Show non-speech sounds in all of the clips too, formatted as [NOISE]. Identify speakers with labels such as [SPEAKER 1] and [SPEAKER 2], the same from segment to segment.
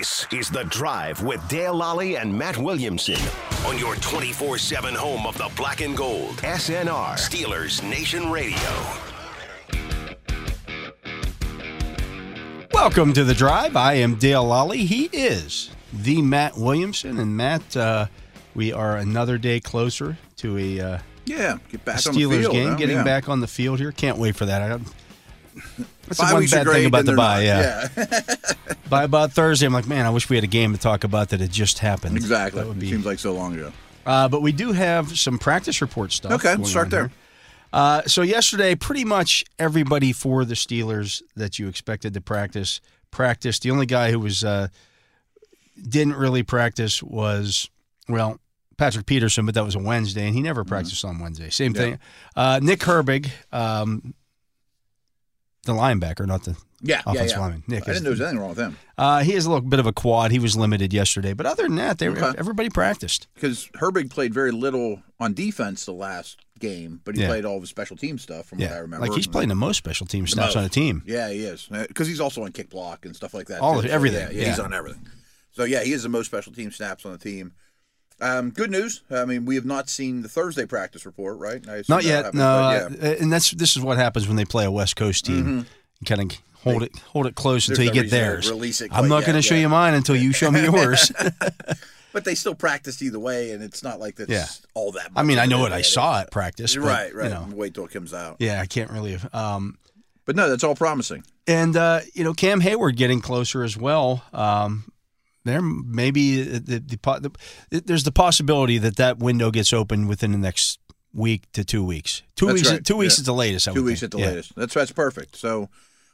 [SPEAKER 1] This is The Drive with Dale Lally and Matt Williamson on your 24 7 home of the black and gold. SNR, Steelers Nation Radio.
[SPEAKER 2] Welcome to The Drive. I am Dale Lally. He is the Matt Williamson. And Matt, uh, we are another day closer to a uh,
[SPEAKER 3] Yeah, get back on
[SPEAKER 2] Steelers
[SPEAKER 3] the field,
[SPEAKER 2] game,
[SPEAKER 3] huh?
[SPEAKER 2] getting
[SPEAKER 3] Yeah.
[SPEAKER 2] back on the field here. Can't wait for that. I that's the one bad
[SPEAKER 3] great,
[SPEAKER 2] thing about the bye.
[SPEAKER 3] not.
[SPEAKER 2] Yeah.
[SPEAKER 3] yeah. [LAUGHS]
[SPEAKER 2] By about Thursday, I'm like, man, I wish we had a game to talk about that had just happened.
[SPEAKER 3] exactly.
[SPEAKER 2] That would
[SPEAKER 3] It seems like so long ago.
[SPEAKER 2] Uh, but we do have some practice report stuff.
[SPEAKER 3] Okay,
[SPEAKER 2] going
[SPEAKER 3] start there.
[SPEAKER 2] here. Uh, so yesterday, pretty much everybody for the Steelers that you expected to practice practiced. The only guy who was uh, didn't really practice was well Patrick Peterson, but that was a Wednesday, and he never practiced on Wednesday. Same
[SPEAKER 3] Mm-hmm. Yeah.
[SPEAKER 2] thing. Uh, Nick Herbig, um, the linebacker, not the
[SPEAKER 3] Yeah, yeah,
[SPEAKER 2] offensive
[SPEAKER 3] yeah.
[SPEAKER 2] lineman. Nick
[SPEAKER 3] I didn't know there was anything wrong with him
[SPEAKER 2] uh, he has a little bit of a quad. He was limited yesterday, but other than that, they
[SPEAKER 3] Okay.
[SPEAKER 2] everybody practiced.
[SPEAKER 3] because Herbig played very little on defense the last game, but he
[SPEAKER 2] Yeah.
[SPEAKER 3] played all the special team stuff from what I remember.
[SPEAKER 2] like he's playing the most special team snaps on a team.
[SPEAKER 3] Yeah, he is because he's also on kick block and stuff like that.
[SPEAKER 2] All
[SPEAKER 3] too. So,
[SPEAKER 2] everything,
[SPEAKER 3] Yeah, yeah, he's on everything. So yeah, he is the most special team snaps on the team. Um, good news. I mean, we have not seen the Thursday practice report, right?
[SPEAKER 2] Not yet. No,
[SPEAKER 3] yeah.
[SPEAKER 2] uh, and that's this is what happens when they play a West Coast team. You kind of hold it hold it close until you get theirs.
[SPEAKER 3] release it
[SPEAKER 2] I'm not going to show you mine until you show me [LAUGHS] yours. [LAUGHS]
[SPEAKER 3] But they still practiced either way, and it's not like that's
[SPEAKER 2] Yeah.
[SPEAKER 3] all that.
[SPEAKER 2] I mean, I know
[SPEAKER 3] it
[SPEAKER 2] what I saw at practice. but,
[SPEAKER 3] right, right.
[SPEAKER 2] You know,
[SPEAKER 3] Wait till it comes out.
[SPEAKER 2] yeah, I can't really. Um,
[SPEAKER 3] But no, that's all promising.
[SPEAKER 2] and uh, you know, Cam Heyward getting closer as well. Um, there maybe the, the, the there's the possibility that that window gets open within the next week to two weeks. Two
[SPEAKER 3] That's
[SPEAKER 2] weeks.
[SPEAKER 3] right,
[SPEAKER 2] Two weeks
[SPEAKER 3] yeah.
[SPEAKER 2] is the latest. I
[SPEAKER 3] Two weeks
[SPEAKER 2] think.
[SPEAKER 3] at the
[SPEAKER 2] Yeah.
[SPEAKER 3] latest. That's that's perfect. So,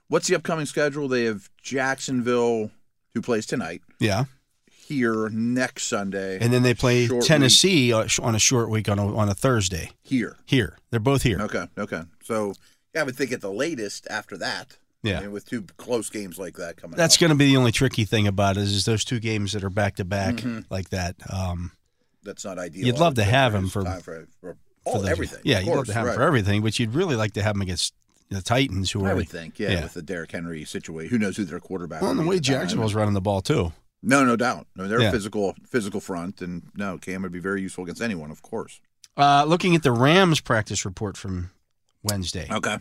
[SPEAKER 3] what's the upcoming schedule? They have Jacksonville, who plays tonight
[SPEAKER 2] Yeah,
[SPEAKER 3] here next Sunday,
[SPEAKER 2] and then they play
[SPEAKER 3] Short week.
[SPEAKER 2] Tennessee uh, on a short week on a, on a Thursday.
[SPEAKER 3] here.
[SPEAKER 2] Here, they're both here.
[SPEAKER 3] Okay, okay. So, yeah, I would think at the latest after that.
[SPEAKER 2] Yeah.
[SPEAKER 3] I with two close games like that coming.
[SPEAKER 2] That's
[SPEAKER 3] up.
[SPEAKER 2] going to be the only tricky thing about it is, is those two games that are back to back like that. Um,
[SPEAKER 3] That's not ideal.
[SPEAKER 2] You'd love to have him for-
[SPEAKER 3] time for, for
[SPEAKER 2] for
[SPEAKER 3] all
[SPEAKER 2] those-
[SPEAKER 3] everything.
[SPEAKER 2] Yeah, you'd love to have him for everything, but you'd really like to have him against the Titans, who are
[SPEAKER 3] I would think, yeah,
[SPEAKER 2] yeah.
[SPEAKER 3] with the Derrick Henry situation. Who knows who their quarterback?
[SPEAKER 2] well, and the way. Jacksonville's running the ball too.
[SPEAKER 3] No, no doubt. No, they're
[SPEAKER 2] Yeah.
[SPEAKER 3] a physical, physical front, and no, Cam would be very useful against anyone, of course.
[SPEAKER 2] Uh, looking at the Rams practice report from Wednesday,
[SPEAKER 3] Okay.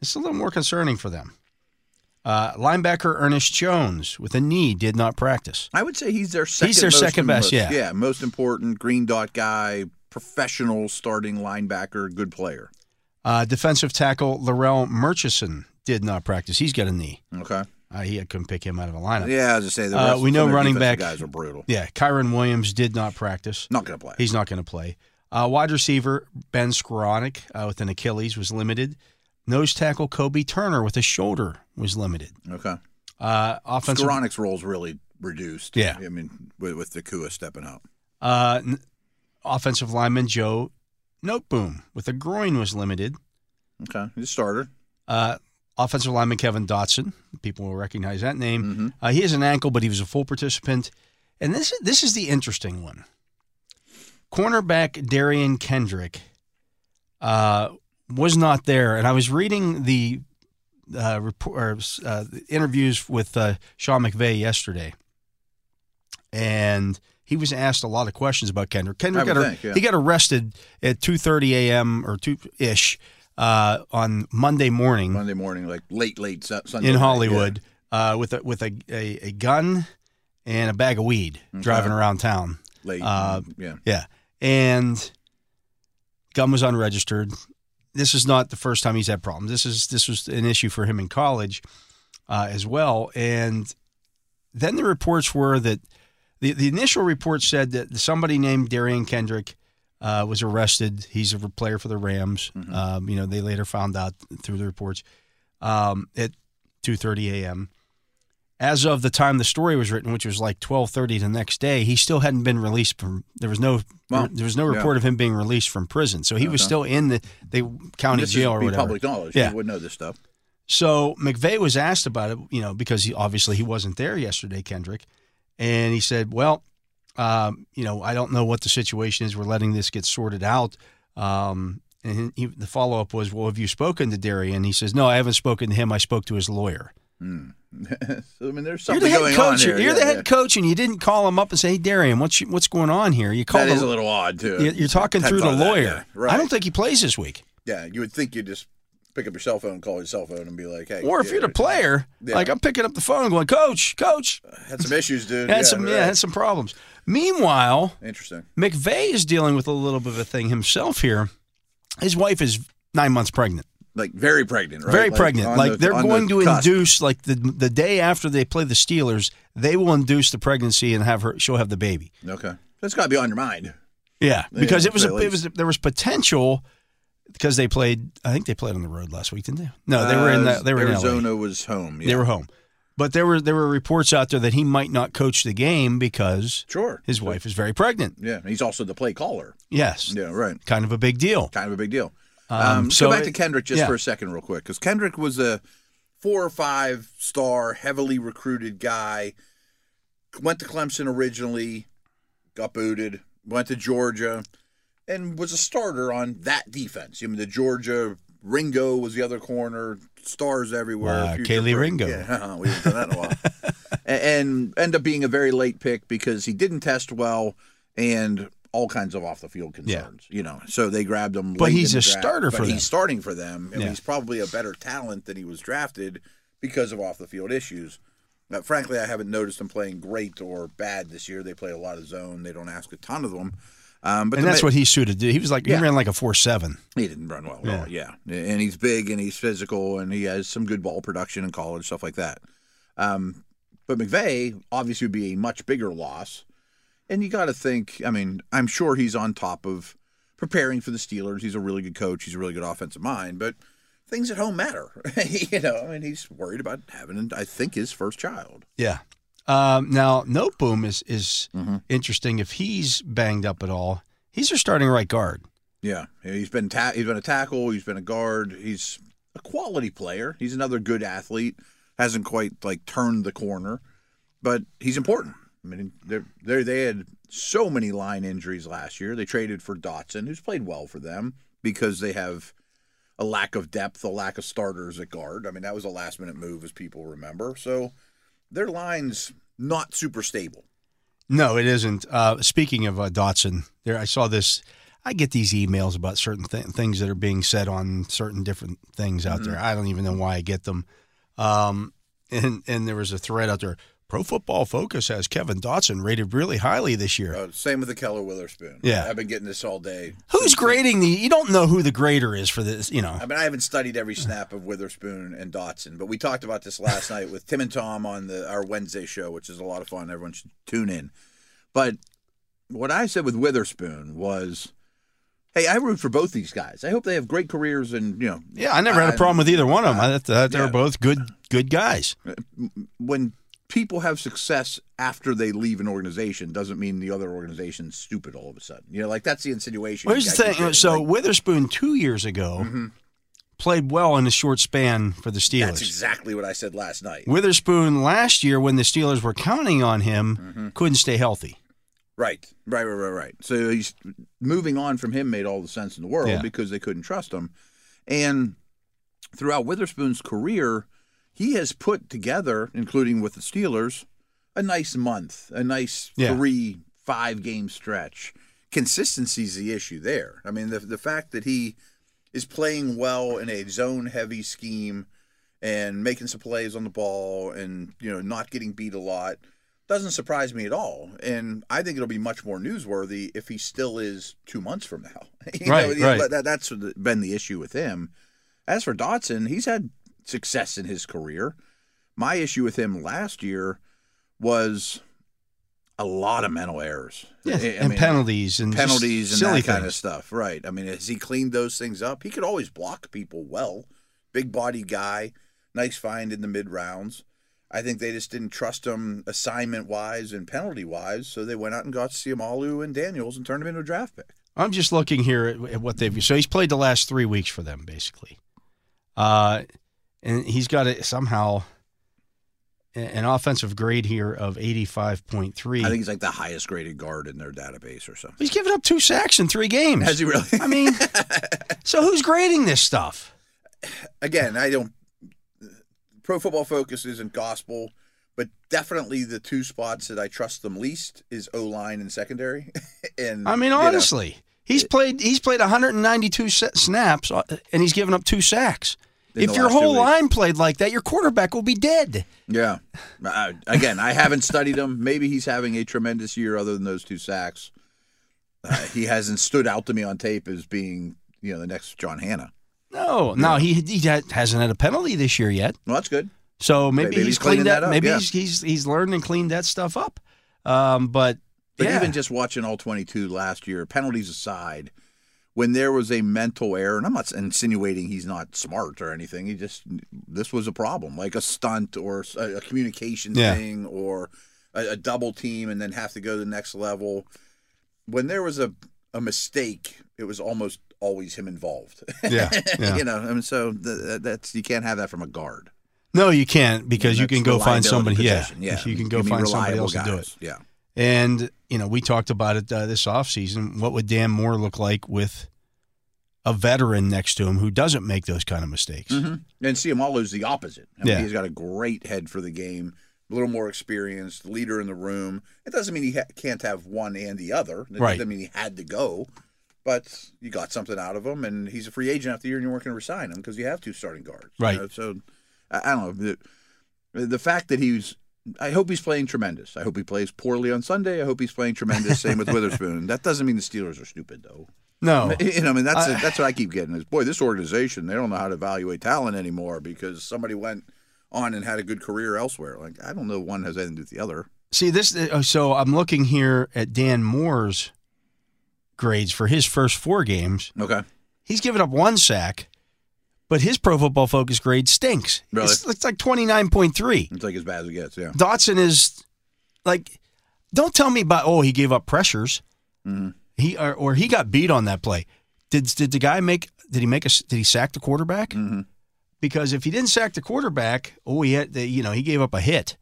[SPEAKER 2] it's a little more concerning for them. Uh, linebacker Ernest Jones with a knee did not practice.
[SPEAKER 3] I would say he's their second.
[SPEAKER 2] their
[SPEAKER 3] most
[SPEAKER 2] second best,
[SPEAKER 3] most-
[SPEAKER 2] yeah.
[SPEAKER 3] yeah, most important green dot guy, professional starting linebacker, good player.
[SPEAKER 2] Uh, defensive tackle Larrell Murchison did not practice. He's got a knee.
[SPEAKER 3] Okay.
[SPEAKER 2] Uh, he couldn't pick him out of a lineup.
[SPEAKER 3] Yeah, I say, the
[SPEAKER 2] Uh, we
[SPEAKER 3] of
[SPEAKER 2] know running back-
[SPEAKER 3] guys are brutal.
[SPEAKER 2] Yeah, Kyren Williams did not practice.
[SPEAKER 3] Not going to play.
[SPEAKER 2] He's not going to play. Uh, wide receiver Ben Skowronek uh, with an Achilles was limited. Nose tackle Kobie Turner with a shoulder was limited.
[SPEAKER 3] okay.
[SPEAKER 2] Uh, offensive
[SPEAKER 3] Skowronek's role's really reduced.
[SPEAKER 2] Yeah.
[SPEAKER 3] I mean, with, with the Kua stepping up.
[SPEAKER 2] uh, n- offensive lineman Joe Noteboom with a groin was limited.
[SPEAKER 3] Okay, he's a starter.
[SPEAKER 2] Uh, offensive lineman Kevin Dotson, people will recognize that name.
[SPEAKER 3] Mm-hmm.
[SPEAKER 2] Uh, he has an ankle, but he was a full participant. And this this is the interesting one. Cornerback Derion Kendrick uh, was not there, and I was reading the uh, report, or, uh, interviews with uh, Sean McVay yesterday, and he was asked a lot of questions about Kendrick. Kendrick got
[SPEAKER 3] think, yeah.
[SPEAKER 2] he got arrested at two thirty a.m. or two ish uh, on Monday morning
[SPEAKER 3] Monday morning, like late, late Su- Sunday
[SPEAKER 2] in Hollywood uh, with a, with a, a, a gun and a bag of weed driving around town.
[SPEAKER 3] Late,
[SPEAKER 2] Uh,
[SPEAKER 3] yeah.
[SPEAKER 2] Yeah, and gun was unregistered. This is not the first time he's had problems. This is this was an issue for him in college uh, as well. And then the reports were that the the initial report said that somebody named Derion Kendrick uh, was arrested. He's a player for the Rams. Um, you know, they later found out through the reports. um, at 2:30 a.m. As of the time the story was written, which was like 12:30 the next day, he still hadn't been released from. There was no
[SPEAKER 3] Wow.
[SPEAKER 2] there was no
[SPEAKER 3] Yeah.
[SPEAKER 2] report of him being released from prison, so he was still in the the county
[SPEAKER 3] this
[SPEAKER 2] jail or whatever.
[SPEAKER 3] public knowledge.
[SPEAKER 2] Yeah.
[SPEAKER 3] You wouldn't know this stuff.
[SPEAKER 2] So McVay was asked about it, you know, because he obviously he wasn't there yesterday, Kendrick, and he said, "Well, um, you know, I don't know what the situation is. We're letting this get sorted out." Um, and he, the follow up was, "Well, have you spoken to Derion?" He says, "No, I haven't spoken to him. I spoke to his lawyer." Hmm. [LAUGHS]
[SPEAKER 3] So, I mean, there's
[SPEAKER 2] You're
[SPEAKER 3] something
[SPEAKER 2] the head
[SPEAKER 3] going
[SPEAKER 2] coach.
[SPEAKER 3] on here.
[SPEAKER 2] You're
[SPEAKER 3] Yeah,
[SPEAKER 2] the head
[SPEAKER 3] yeah.
[SPEAKER 2] coach, and you didn't call him up and say, "Hey, Derion, what's you, what's going on here?" You called
[SPEAKER 3] That is
[SPEAKER 2] him.
[SPEAKER 3] a little odd too.
[SPEAKER 2] you- You're talking through the
[SPEAKER 3] of that,
[SPEAKER 2] lawyer.
[SPEAKER 3] yeah. Right.
[SPEAKER 2] I don't think he plays this week.
[SPEAKER 3] Yeah, you would think you'd just pick up your cell phone, call your cell phone, and be like, "Hey."
[SPEAKER 2] Or if you're the player, like I'm picking up the phone, and going, "Coach, coach, uh,
[SPEAKER 3] had some issues, dude.
[SPEAKER 2] had some, yeah, had some problems." Meanwhile,
[SPEAKER 3] Interesting.
[SPEAKER 2] McVay is dealing with a little bit of a thing himself here. His wife is nine months pregnant,
[SPEAKER 3] Like very pregnant, right?
[SPEAKER 2] very
[SPEAKER 3] Like,
[SPEAKER 2] pregnant. Like
[SPEAKER 3] the-
[SPEAKER 2] they're
[SPEAKER 3] on the
[SPEAKER 2] going to
[SPEAKER 3] cusp.
[SPEAKER 2] induce, like the the day after they play the Steelers, they will induce the pregnancy and have her. She'll have the baby.
[SPEAKER 3] Okay, that's got to be on your mind.
[SPEAKER 2] Yeah, because
[SPEAKER 3] Yeah,
[SPEAKER 2] it was a, it was there was potential because they played. I think they played on the road last week, didn't they? No, they were in
[SPEAKER 3] Uh,
[SPEAKER 2] the, they were.
[SPEAKER 3] Arizona was home. Yeah.
[SPEAKER 2] They were home, but there were there were reports out there that he might not coach the game because
[SPEAKER 3] sure.
[SPEAKER 2] his wife is very pregnant.
[SPEAKER 3] Yeah, he's also the play caller.
[SPEAKER 2] Yes,
[SPEAKER 3] Yeah, right.
[SPEAKER 2] kind of a big deal.
[SPEAKER 3] Kind of a big deal.
[SPEAKER 2] Um,
[SPEAKER 3] Um,
[SPEAKER 2] so
[SPEAKER 3] go back
[SPEAKER 2] it-
[SPEAKER 3] to Kendrick just
[SPEAKER 2] yeah.
[SPEAKER 3] for a second, real quick, because Kendrick was a four or five star, heavily recruited guy. Went to Clemson originally, got booted. Went to Georgia, and was a starter on that defense. I mean, the Georgia Ringo was the other corner. Stars everywhere.
[SPEAKER 2] Uh,
[SPEAKER 3] Kelee.
[SPEAKER 2] Ringo.
[SPEAKER 3] Yeah, [LAUGHS] we haven't done that in a while. [LAUGHS] A- and end up being a very late pick because he didn't test well and all kinds of off the field
[SPEAKER 2] Yeah.
[SPEAKER 3] concerns. You know, so they grabbed him.
[SPEAKER 2] But he's a
[SPEAKER 3] draft,
[SPEAKER 2] starter for
[SPEAKER 3] he's
[SPEAKER 2] them.
[SPEAKER 3] starting for them, and
[SPEAKER 2] Yeah.
[SPEAKER 3] he's probably a better talent than he was drafted because of off the field issues. Now, frankly, I haven't noticed him playing great or bad this year. They play a lot of zone. They don't ask a ton of them. Um, but
[SPEAKER 2] and that's
[SPEAKER 3] ma-
[SPEAKER 2] what he suited. He was like
[SPEAKER 3] Yeah.
[SPEAKER 2] he ran like a four seven.
[SPEAKER 3] he didn't run well at all. Yeah, and he's big and he's physical and he has some good ball production in college, stuff like that. Um, but McVay obviously would be a much bigger loss. And you got to think. I mean, I'm sure he's on top of preparing for the Steelers. He's a really good coach. He's a really good offensive mind. But things at home matter. [LAUGHS] you know, I mean, he's worried about having, I think, his first child.
[SPEAKER 2] Yeah. Um, now Noteboom is is
[SPEAKER 3] Mm-hmm.
[SPEAKER 2] interesting. If he's banged up at all, he's their starting right guard.
[SPEAKER 3] Yeah, he's been ta- he's been a tackle. He's been a guard. He's a quality player. He's another good athlete. Hasn't quite like turned the corner, but he's important. I mean, they they they had so many line injuries last year. They traded for Dotson, who's played well for them because they have a lack of depth, a lack of starters at guard. I mean, that was a last minute move, as people remember. So their line's not super stable.
[SPEAKER 2] No, it isn't. Uh, speaking of uh, Dotson, there I saw this. I get these emails about certain th- things that are being said on certain different things out
[SPEAKER 3] Mm-hmm.
[SPEAKER 2] there. I don't even know why I get them. Um, and and there was a thread out there. Pro Football Focus has Kevin Dotson rated really highly this year.
[SPEAKER 3] Uh, same with the Ahkello Witherspoon.
[SPEAKER 2] Yeah.
[SPEAKER 3] I've been getting this all day.
[SPEAKER 2] Who's grading the? You don't know who the grader is for this. You know.
[SPEAKER 3] I mean, I haven't studied every snap of Witherspoon and Dotson, but we talked about this last night with Tim and Tom on the our Wednesday show, which is a lot of fun. Everyone should tune in. But what I said with Witherspoon was, "Hey, I root for both these guys. I hope they have great careers, and you know,
[SPEAKER 2] Yeah, I never had a problem with either one of them. I thought they were
[SPEAKER 3] yeah.
[SPEAKER 2] both good good guys.
[SPEAKER 3] when people have success after they leave an organization, doesn't mean the other organization's stupid all of a sudden. You know, like that's the insinuation.
[SPEAKER 2] Well, here's the thing.
[SPEAKER 3] getting.
[SPEAKER 2] So
[SPEAKER 3] Like, Mm-hmm.
[SPEAKER 2] Witherspoon two years ago played well in a short span for the Steelers.
[SPEAKER 3] that's exactly what I said last night.
[SPEAKER 2] Witherspoon last year, when the Steelers were counting on him,
[SPEAKER 3] Mm-hmm.
[SPEAKER 2] couldn't stay healthy.
[SPEAKER 3] Right, right, right, right, right. So he's moving on from him made all the sense in the world
[SPEAKER 2] Yeah.
[SPEAKER 3] because they couldn't trust him. And throughout Witherspoon's career, he has put together, including with the Steelers, a nice month, a nice
[SPEAKER 2] Yeah.
[SPEAKER 3] three, five game stretch. Consistency is the issue there. I mean, the the fact that he is playing well in a zone heavy scheme and making some plays on the ball and you know not getting beat a lot doesn't surprise me at all. And I think it'll be much more newsworthy if he still is two months from now. [LAUGHS] You
[SPEAKER 2] Right,
[SPEAKER 3] know,
[SPEAKER 2] right.
[SPEAKER 3] That, that's been the issue with him. As for Dotson, he's had success in his career. My issue with him last year was a lot of mental errors.
[SPEAKER 2] Yeah,
[SPEAKER 3] I-
[SPEAKER 2] and
[SPEAKER 3] mean,
[SPEAKER 2] penalties and
[SPEAKER 3] penalties and
[SPEAKER 2] silly
[SPEAKER 3] that kind of stuff. Right. I mean, has he cleaned those things up? He could always block people well. Big body guy. Nice find in the mid rounds. I think they just didn't trust him assignment wise and penalty wise, so they went out and got Seumalo and Daniels and turned him into a draft pick.
[SPEAKER 2] I'm just looking here at, at what they've. So he's played the last three weeks for them, basically, uh, and he's got a, somehow an offensive grade here of 85.3.
[SPEAKER 3] I think he's like the highest graded guard in their database or something.
[SPEAKER 2] he's given up two sacks in three games.
[SPEAKER 3] Has he really?
[SPEAKER 2] I mean, [LAUGHS] so who's grading this stuff?
[SPEAKER 3] Again, I don't. Pro Football Focus isn't gospel, but definitely the two spots that I trust them least is O line and secondary. [LAUGHS] and
[SPEAKER 2] I mean,
[SPEAKER 3] you know,
[SPEAKER 2] honestly, he's played he's played 192 snaps uh, and he's given up two sacks. If your whole line played like that, your quarterback will be dead.
[SPEAKER 3] Yeah. Uh, again, I haven't studied him. Maybe he's having a tremendous year other than those two sacks. Uh, he hasn't stood out to me on tape as being, you know, the next John Hannah.
[SPEAKER 2] No, no, he he hasn't had a penalty this year yet.
[SPEAKER 3] Well, that's good.
[SPEAKER 2] So maybe,
[SPEAKER 3] Maybe
[SPEAKER 2] he's,
[SPEAKER 3] he's
[SPEAKER 2] cleaned that.
[SPEAKER 3] that up,
[SPEAKER 2] maybe
[SPEAKER 3] yeah.
[SPEAKER 2] he's, he's he's learned and cleaned that stuff up. Um, but
[SPEAKER 3] But
[SPEAKER 2] yeah.
[SPEAKER 3] even just watching all 22 last year, penalties aside, when there was a mental error, and I'm not insinuating he's not smart or anything, he just, this was a problem, like a stunt or a, a communication
[SPEAKER 2] Yeah.
[SPEAKER 3] thing or a, a double team and then have to go to the next level. When there was a, a mistake, it was almost always him involved.
[SPEAKER 2] Yeah, yeah. [LAUGHS]
[SPEAKER 3] you know, I mean, so th- that's, you can't have that from a guard.
[SPEAKER 2] no, you can't because you can go find somebody. Yeah,
[SPEAKER 3] position. yeah.
[SPEAKER 2] you can go find somebody else to do it.
[SPEAKER 3] Yeah.
[SPEAKER 2] And you know, we talked about it uh, this offseason. What would Dan Moore look like with a veteran next to him who doesn't make those kind of mistakes?
[SPEAKER 3] And Seumalo's the opposite. I mean,
[SPEAKER 2] Yeah.
[SPEAKER 3] He's got a great head for the game, a little more experienced, leader in the room. It doesn't mean he ha- can't have one and the other. It
[SPEAKER 2] Right.
[SPEAKER 3] doesn't mean he had to go, but you got something out of him, and he's a free agent after the year, and you weren't going to resign him because you have two starting guards. you
[SPEAKER 2] Right.
[SPEAKER 3] know? So I, I don't know. The, the fact that he's. I hope he's playing tremendous. I hope he plays poorly on Sunday. I hope he's playing tremendous. [LAUGHS] Same with Witherspoon. That doesn't mean the Steelers are stupid, though.
[SPEAKER 2] No,
[SPEAKER 3] You know, I mean, that's
[SPEAKER 2] I-
[SPEAKER 3] that's what I keep getting is, boy, this organization they don't know how to evaluate talent anymore because somebody went on and had a good career elsewhere. Like I don't know, one has anything to do with the other.
[SPEAKER 2] See this. uh, So I'm looking here at Dan Moore's grades for his first four games.
[SPEAKER 3] Okay,
[SPEAKER 2] He's given up one sack, but his Pro Football Focus grade stinks.
[SPEAKER 3] Really?
[SPEAKER 2] It's, it's like 29.3.
[SPEAKER 3] it's like as bad as it gets. Yeah,
[SPEAKER 2] Dotson is like, don't tell me about oh he gave up pressures,
[SPEAKER 3] Mm-hmm.
[SPEAKER 2] he or, or he got beat on that play. Did did the guy make? Did he make a? Did he sack the quarterback?
[SPEAKER 3] Mm-hmm.
[SPEAKER 2] Because if he didn't sack the quarterback, oh he had the, you know he gave up a hit.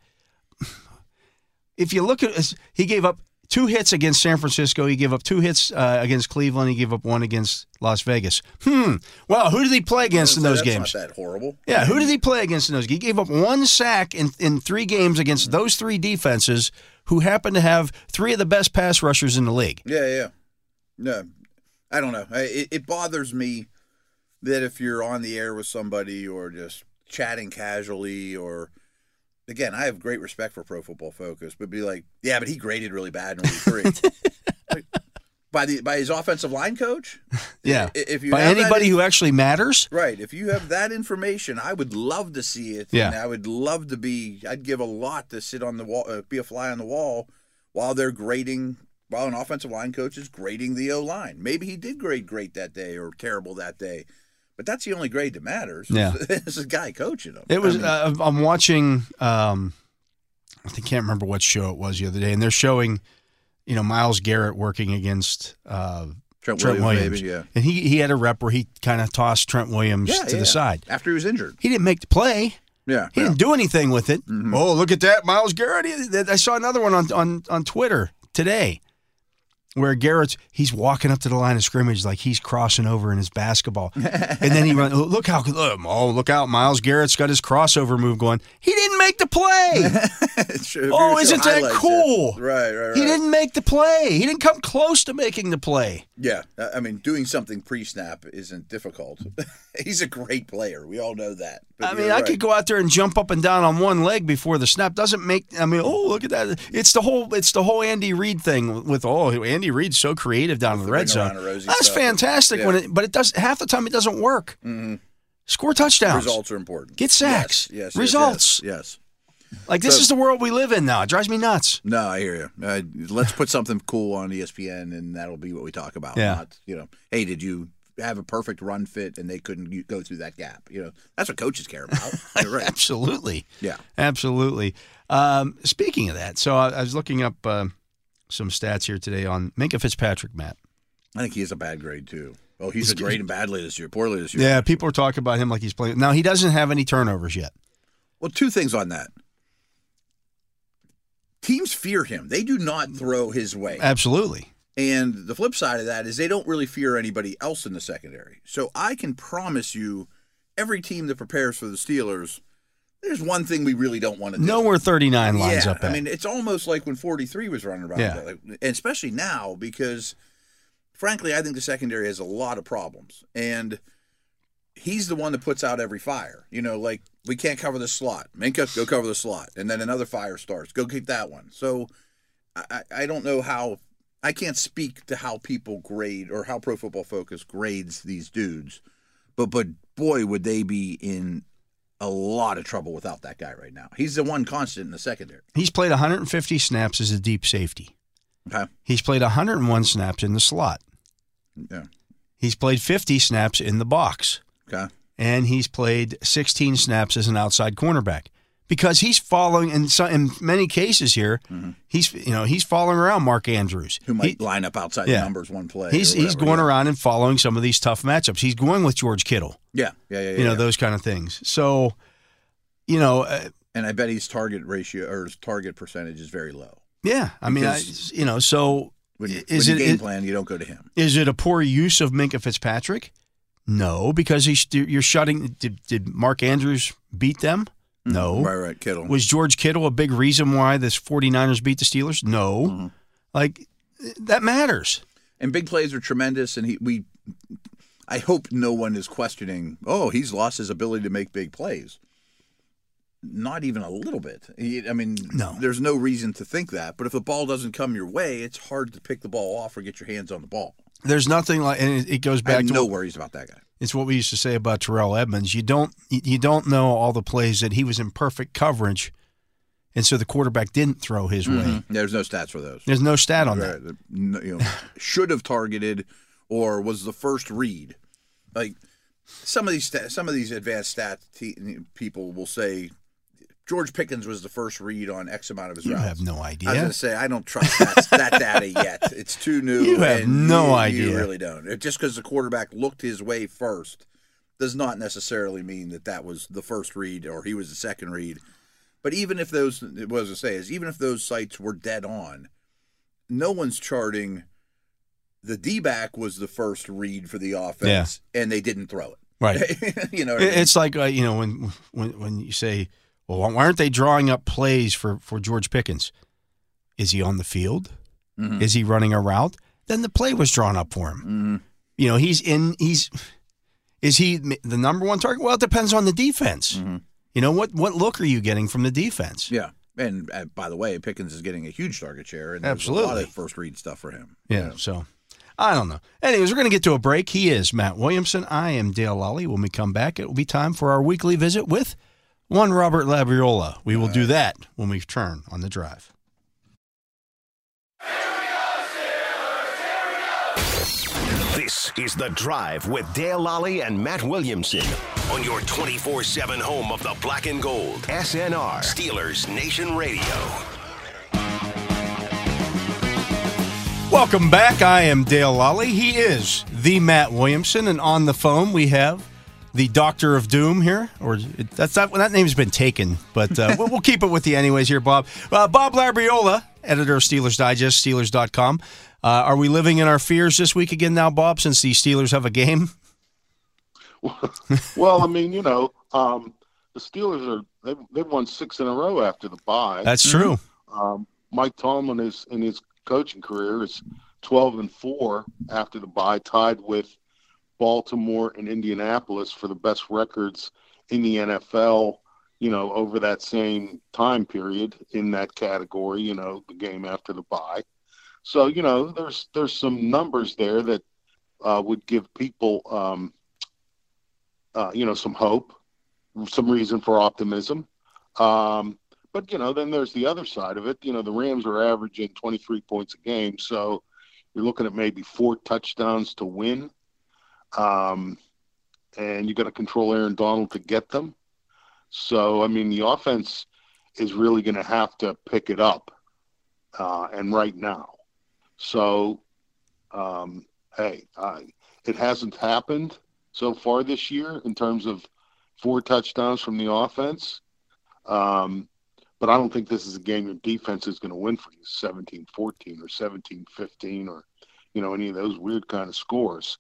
[SPEAKER 2] if you look at he gave up two hits against San Francisco. He gave up two hits uh, against Cleveland. He gave up one against Las Vegas. Hmm. Well, who did he play against in those games?
[SPEAKER 3] That horrible.
[SPEAKER 2] Yeah, who did he play against in those? He gave up one sack in, in three games against those three defenses who happen to have three of the best pass rushers in the league.
[SPEAKER 3] Yeah, yeah. No, I don't know. It, it bothers me that if you're on the air with somebody or just chatting casually or again, I have great respect for Pro Football Focus, but be like, yeah, but he graded really bad in week three. [LAUGHS] Like, by the by his offensive line coach.
[SPEAKER 2] Yeah.
[SPEAKER 3] If you
[SPEAKER 2] By anybody
[SPEAKER 3] in-
[SPEAKER 2] who actually matters.
[SPEAKER 3] Right. If you have that information, I would love to see it.
[SPEAKER 2] Yeah.
[SPEAKER 3] And I would love to be. I'd give a lot to sit on the wall, uh, be a fly on the wall, while they're grading. While an offensive line coach is grading the O line. Maybe he did grade great that day or terrible that day, but that's the only grade that matters. [LAUGHS]
[SPEAKER 2] Yeah.
[SPEAKER 3] it's a guy coaching them.
[SPEAKER 2] It was.
[SPEAKER 3] I mean,
[SPEAKER 2] uh, I'm watching. Um, I think- can't remember what show it was the other day, and they're showing, you know, Myles Garrett working against uh,
[SPEAKER 3] Trent,
[SPEAKER 2] Trent
[SPEAKER 3] Williams,
[SPEAKER 2] Williams,
[SPEAKER 3] yeah.
[SPEAKER 2] and he he had a rep where he kind of tossed Trent Williams
[SPEAKER 3] Yeah,
[SPEAKER 2] to
[SPEAKER 3] yeah.
[SPEAKER 2] the side.
[SPEAKER 3] after he was injured.
[SPEAKER 2] He didn't make the play.
[SPEAKER 3] Yeah,
[SPEAKER 2] He didn't do anything with it.
[SPEAKER 3] Mm-hmm.
[SPEAKER 2] Oh, look at that, Myles Garrett. I saw another one on on on Twitter today. Where Garrett's he's walking up to the line of scrimmage like he's crossing over in his basketball, and then he runs. Look how look, oh look out! Myles Garrett's got his crossover move going. He didn't make the play. [LAUGHS]
[SPEAKER 3] Sure,
[SPEAKER 2] oh,
[SPEAKER 3] were to show
[SPEAKER 2] isn't that cool?
[SPEAKER 3] Right, right, right.
[SPEAKER 2] He didn't make the play. He didn't come close to making the play.
[SPEAKER 3] Yeah, I mean, doing something pre-snap isn't difficult. [LAUGHS] He's a great player. We all know that. But
[SPEAKER 2] I mean, I
[SPEAKER 3] right.
[SPEAKER 2] could go out there and jump up and down on one leg before the snap. Doesn't make. I mean, oh look at that! It's the whole. It's the whole Andy Reid thing with oh Andy Reid's so creative down in the red zone.
[SPEAKER 3] around the rosy
[SPEAKER 2] That's
[SPEAKER 3] stuff.
[SPEAKER 2] fantastic when
[SPEAKER 3] Yeah. Mm-hmm.
[SPEAKER 2] it, but it does half the time it doesn't work. Score touchdowns.
[SPEAKER 3] Results are important.
[SPEAKER 2] Get sacks.
[SPEAKER 3] Yes, yes, yes,
[SPEAKER 2] Results.
[SPEAKER 3] Yes, yes.
[SPEAKER 2] Like this
[SPEAKER 3] So-
[SPEAKER 2] is the world we live in now. It drives me nuts.
[SPEAKER 3] No, I hear you. Uh, let's put something cool on ESPN, and that'll be what we talk about.
[SPEAKER 2] Yeah.
[SPEAKER 3] Not, you know, hey, did you have a perfect run fit and they couldn't go through that gap. You know, that's what coaches care about. [LAUGHS] Right.
[SPEAKER 2] Absolutely.
[SPEAKER 3] Yeah.
[SPEAKER 2] Absolutely. Um, speaking of that, so I, I was looking up uh, some stats here today on Minkah Fitzpatrick, Matt.
[SPEAKER 3] I think he has a bad grade too. Oh, he's a great and badly this year, poorly this year.
[SPEAKER 2] Yeah, people are talking about him like he's playing. Now, he doesn't have any turnovers yet.
[SPEAKER 3] Well, two things on that. Teams fear him. They do not mm. throw his way.
[SPEAKER 2] Absolutely.
[SPEAKER 3] And the flip side of that is they don't really fear anybody else in the secondary. So I can promise you, every team that prepares for the Steelers, there's one thing we really don't want to do.
[SPEAKER 2] Know where 39 lines
[SPEAKER 3] yeah,
[SPEAKER 2] up at.
[SPEAKER 3] I mean, it's almost like when 43 was running around,
[SPEAKER 2] Yeah.
[SPEAKER 3] like, and especially now because, frankly, I think the secondary has a lot of problems, and he's the one that puts out every fire. You know, like we can't cover the slot, Minkah, go cover the slot, and then another fire starts, go keep that one. So, I, I I don't know how. I can't speak to how people grade or how Pro Football Focus grades these dudes, but but boy, would they be in a lot of trouble without that guy right now. He's the one constant in the secondary.
[SPEAKER 2] He's played 150 snaps as a deep safety.
[SPEAKER 3] Okay.
[SPEAKER 2] He's played 101 snaps in the slot.
[SPEAKER 3] Yeah.
[SPEAKER 2] He's played 50 snaps in the box.
[SPEAKER 3] Okay.
[SPEAKER 2] And he's played 16 snaps as an outside cornerback because he's following in some, in many cases here he's you know he's following around Mark Andrews
[SPEAKER 3] Mm-hmm. Who might
[SPEAKER 2] He-
[SPEAKER 3] line up outside
[SPEAKER 2] yeah.
[SPEAKER 3] the numbers one play.
[SPEAKER 2] he's he's going
[SPEAKER 3] yeah.
[SPEAKER 2] around and following some of these tough matchups he's going with George Kittle
[SPEAKER 3] Yeah. Yeah. Yeah. yeah
[SPEAKER 2] you know
[SPEAKER 3] yeah.
[SPEAKER 2] those kind of things so you know uh,
[SPEAKER 3] and I bet his target ratio or his target percentage is very low.
[SPEAKER 2] yeah I mean I, you know so
[SPEAKER 3] When,
[SPEAKER 2] is
[SPEAKER 3] when
[SPEAKER 2] it
[SPEAKER 3] game plan, you don't go to him.
[SPEAKER 2] is it a poor use of Minkah Fitzpatrick no because he's you're shutting did, did Mark Andrews beat them no
[SPEAKER 3] Right. Right. Kittle.
[SPEAKER 2] Was George Kittle a big reason why this 49ers beat the Steelers? No.
[SPEAKER 3] Mm-hmm.
[SPEAKER 2] Like, that matters.
[SPEAKER 3] and big plays are tremendous. And he we. I hope no one is questioning. Oh, he's lost his ability to make big plays. Not even a little bit. He- I mean,
[SPEAKER 2] No.
[SPEAKER 3] There's no reason to think that. But if the ball doesn't come your way, it's hard to pick the ball off or get your hands on the ball.
[SPEAKER 2] There's nothing like, and it, goes
[SPEAKER 3] I
[SPEAKER 2] back
[SPEAKER 3] have
[SPEAKER 2] to
[SPEAKER 3] no
[SPEAKER 2] what,
[SPEAKER 3] worries about that guy.
[SPEAKER 2] it's what we used to say about Terrell Edmunds. You don't you don't know all the plays that he was in perfect coverage, and so the quarterback didn't throw his mm-hmm. way.
[SPEAKER 3] There's no stats for those.
[SPEAKER 2] There's no stat on that.
[SPEAKER 3] Right. No, you know, should have targeted or was the first read. Like some of these some of these advanced stat te- people will say George Pickens was the first read on X amount of his
[SPEAKER 2] You
[SPEAKER 3] routes.
[SPEAKER 2] have no idea.
[SPEAKER 3] I was going to say I don't trust that, that data yet. [LAUGHS] It's too new.
[SPEAKER 2] You have no
[SPEAKER 3] you-
[SPEAKER 2] idea.
[SPEAKER 3] You really don't. It- Just because the quarterback looked his way first does not necessarily mean that that was the first read or he was the second read. But even if those, what I was to say is, even if those sites were dead on, no one's charting the D back was the first read for the offense, and they didn't throw it.
[SPEAKER 2] Right. [LAUGHS]
[SPEAKER 3] you know, what I mean?
[SPEAKER 2] It's like uh, you know when when when you say, "Well, why aren't they drawing up plays for for George Pickens? Is he on the field?
[SPEAKER 3] Mm-hmm.
[SPEAKER 2] Is he running a route? Then the play was drawn up for him.
[SPEAKER 3] Mm-hmm.
[SPEAKER 2] You know, he's in. He's is he the number one target? Well, it depends on the defense. You know what what look are you getting from the defense?
[SPEAKER 3] Mm-hmm. yeah. And uh, by the way, Pickens is getting a huge target share, and there's a lot of first read stuff for him.
[SPEAKER 2] Yeah. So I don't know. Anyways, we're going to get to a break. He is Matt Williamson. I am Dale Lally. When we come back, it will be time for our weekly visit with one Robert Labriola. We will do that when we turn on the drive.
[SPEAKER 1] This is The Drive with Dale Lally and Matt Williamson on your 24 7 home of the black and gold. SNR, Steelers Nation Radio.
[SPEAKER 2] Welcome back. I am Dale Lally. He is the Matt Williamson, and on the phone we have the Doctor of Doom here. Or that's not that name's been taken, but uh, we'll, we'll keep it with you anyways. Here, Bob. Uh, Bob Labriola, editor of Steelers Digest, Steelers.com. Uh, are we living in our fears this week again now, Bob? Since the Steelers have a game? [LAUGHS]
[SPEAKER 4] well, I mean, you know, um, the Steelers are they've, they've won six in a row after the bye.
[SPEAKER 2] That's true.
[SPEAKER 4] Um, Mike Tomlin is in his coaching career is twelve and four after the bye, tied with Baltimore and Indianapolis for the best records in the NFL. You know, over that same time period in that category. You know, the game after the bye. So you know, there's there's some numbers there that uh, would give people um, uh, you know, some hope, some reason for optimism. Um, but you know, then there's the other side of it. You know, the Rams are averaging 23 points a game, so you're looking at maybe four touchdowns to win. Um, and you got to control Aaron Donald to get them. So I mean, the offense is really going to have to pick it up, uh, and right now. So, um, hey, it hasn't happened so far this year in terms of four touchdowns from the offense. Um, but I don't think this is a game your defense is going to win for you 17 14 or 17 15 or, you know, any of those weird kind of scores.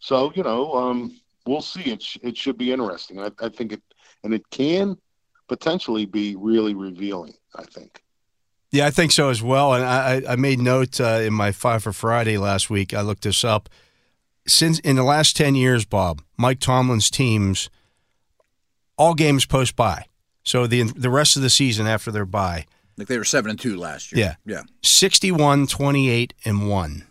[SPEAKER 4] So, you know, um, we'll see. It, sh- it should be interesting. I, I think it, and it can potentially be really revealing, I think.
[SPEAKER 2] Yeah, I think so as well. And I, I made note uh, in my Five for Friday last week. I looked this up. Since in the last 10 years, Bob, Mike Tomlin's teams, all games post bye. So the the rest of the season after their bye.
[SPEAKER 3] Like they were 7 and 2 last year.
[SPEAKER 2] Yeah.
[SPEAKER 3] Yeah.
[SPEAKER 2] 61, 28, and 1.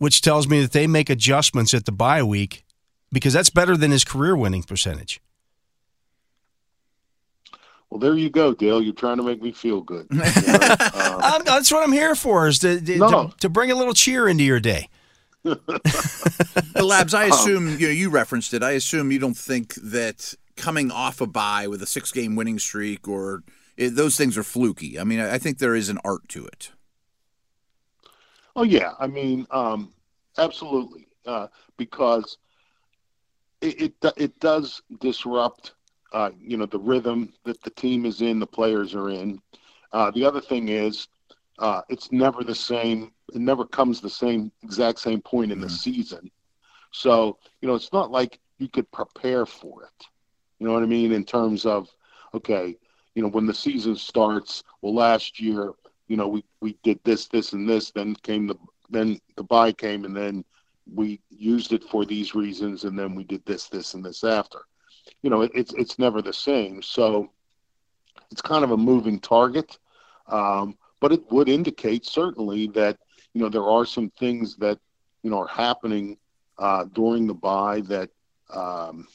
[SPEAKER 2] Which tells me that they make adjustments at the bye week because that's better than his career winning percentage.
[SPEAKER 4] Well, there you go, Dale. You're trying to make me feel good. [LAUGHS] You know?
[SPEAKER 2] um, that's what I'm here for, is to, to,
[SPEAKER 4] No.
[SPEAKER 2] to, to bring a little cheer into your day. [LAUGHS]
[SPEAKER 3] But Labs, I assume you know you referenced it. I assume you don't think that coming off a bye with a six-game winning streak or it, those things are fluky. I mean, I I think there is an art to it.
[SPEAKER 4] Oh yeah, I mean, um, absolutely, uh, because it, it it does disrupt, uh, you know, the rhythm that the team is in, the players are in. Uh, the other thing is, uh, it's never the same. It never comes the same exact same point in the season. So you know, it's not like you could prepare for it. You know what I mean? In terms of, okay, you know, when the season starts, well, last year, you know, we, we did this, this, and this. Then came the then the bye came, and then we used it for these reasons, and then we did this, this, and this after. You know, it, it's it's never the same. So it's kind of a moving target, um, but it would indicate certainly that you know there are some things that you know are happening uh, during the bye that um,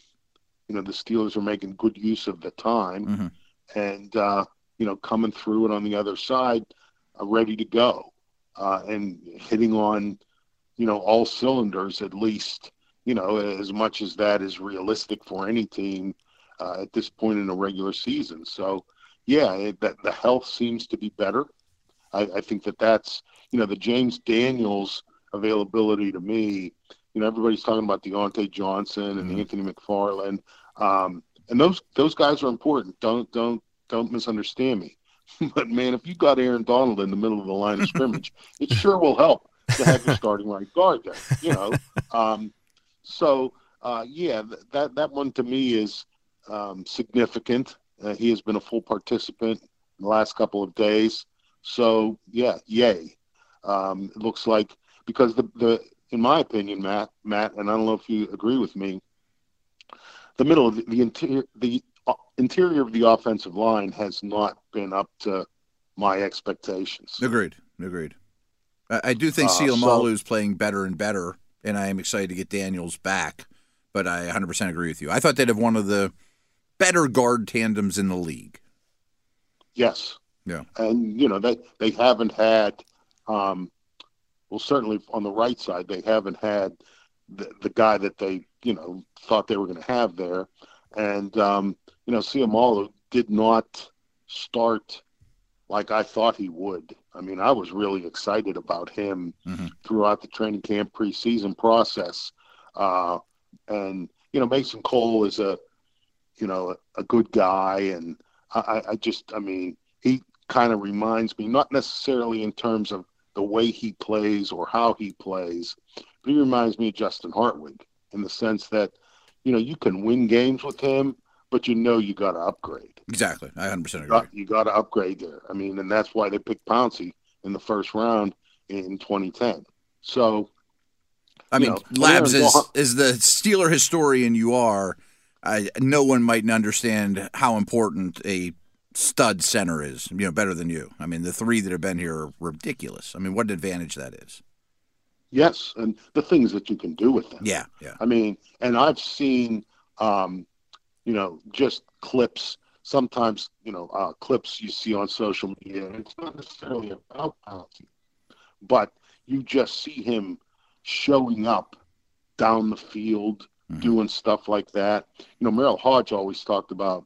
[SPEAKER 4] you know the Steelers are making good use of the time
[SPEAKER 3] Mhm.
[SPEAKER 4] and uh, you know coming through it on the other side, uh, ready to go, uh, and hitting on you know all cylinders at least. You know as much as that is realistic for any team uh, at this point in a regular season. So yeah, it, that the health seems to be better. I, I think that that's you know the James Daniels availability to me. You know everybody's talking about Diontae Johnson and Anthony McFarland, um, and those those guys are important. Don't don't don't misunderstand me. [LAUGHS] but man, if you got Aaron Donald in the middle of the line of scrimmage, [LAUGHS] it sure will help to have your starting right guard there. You know, um, so uh, yeah, th- that that one to me is um, significant. Uh, he has been a full participant in the last couple of days. So yeah, yay. Um, it looks like because the the in my opinion, Matt, Matt, and I don't know if you agree with me, the middle of the, the interior the interior of the offensive line has not been up to my expectations.
[SPEAKER 3] Agreed. Agreed. I, I do think
[SPEAKER 4] Uh,
[SPEAKER 3] Seal
[SPEAKER 4] so-
[SPEAKER 3] is playing better and better, and I am excited to get Daniels back. But I 100% agree with you. I thought they'd have one of the better guard tandems in the league.
[SPEAKER 4] Yes.
[SPEAKER 3] Yeah.
[SPEAKER 4] And you know they they haven't had, um, well certainly on the right side they haven't had the, the guy that they you know thought they were going to have there, and um, you know Seumalo did not start like I thought he would. I mean I was really excited about him
[SPEAKER 3] Mhm.
[SPEAKER 4] throughout the training camp preseason process, uh, and you know Mason Cole is a you know a, good guy and I, I- I just, I mean, he kind of reminds me, not necessarily in terms of the way he plays or how he plays, but he reminds me of Justin Hartwig in the sense that, you know, you can win games with him, but you know you got to upgrade.
[SPEAKER 3] Exactly. I 100%
[SPEAKER 4] You
[SPEAKER 3] agree.
[SPEAKER 4] you got to upgrade there. I mean, and that's why they picked Pouncey in the first round in 2010. So,
[SPEAKER 3] I mean,
[SPEAKER 4] know,
[SPEAKER 3] Labs,
[SPEAKER 4] Don-
[SPEAKER 3] as the Steeler historian you are, I, no one might understand how important a stud center is, you know, better than you. I mean, the three that have been here are ridiculous. I mean, what an advantage that is.
[SPEAKER 4] yes, and the things that you can do with them.
[SPEAKER 3] Yeah, yeah.
[SPEAKER 4] I mean, and I've seen, um, you know, just clips. Sometimes, you know, uh, clips you see on social media. It's not necessarily about Pouncey, but you just see him showing up down the field,
[SPEAKER 3] Mhm.
[SPEAKER 4] doing stuff like that. You know, Merril Hoge always talked about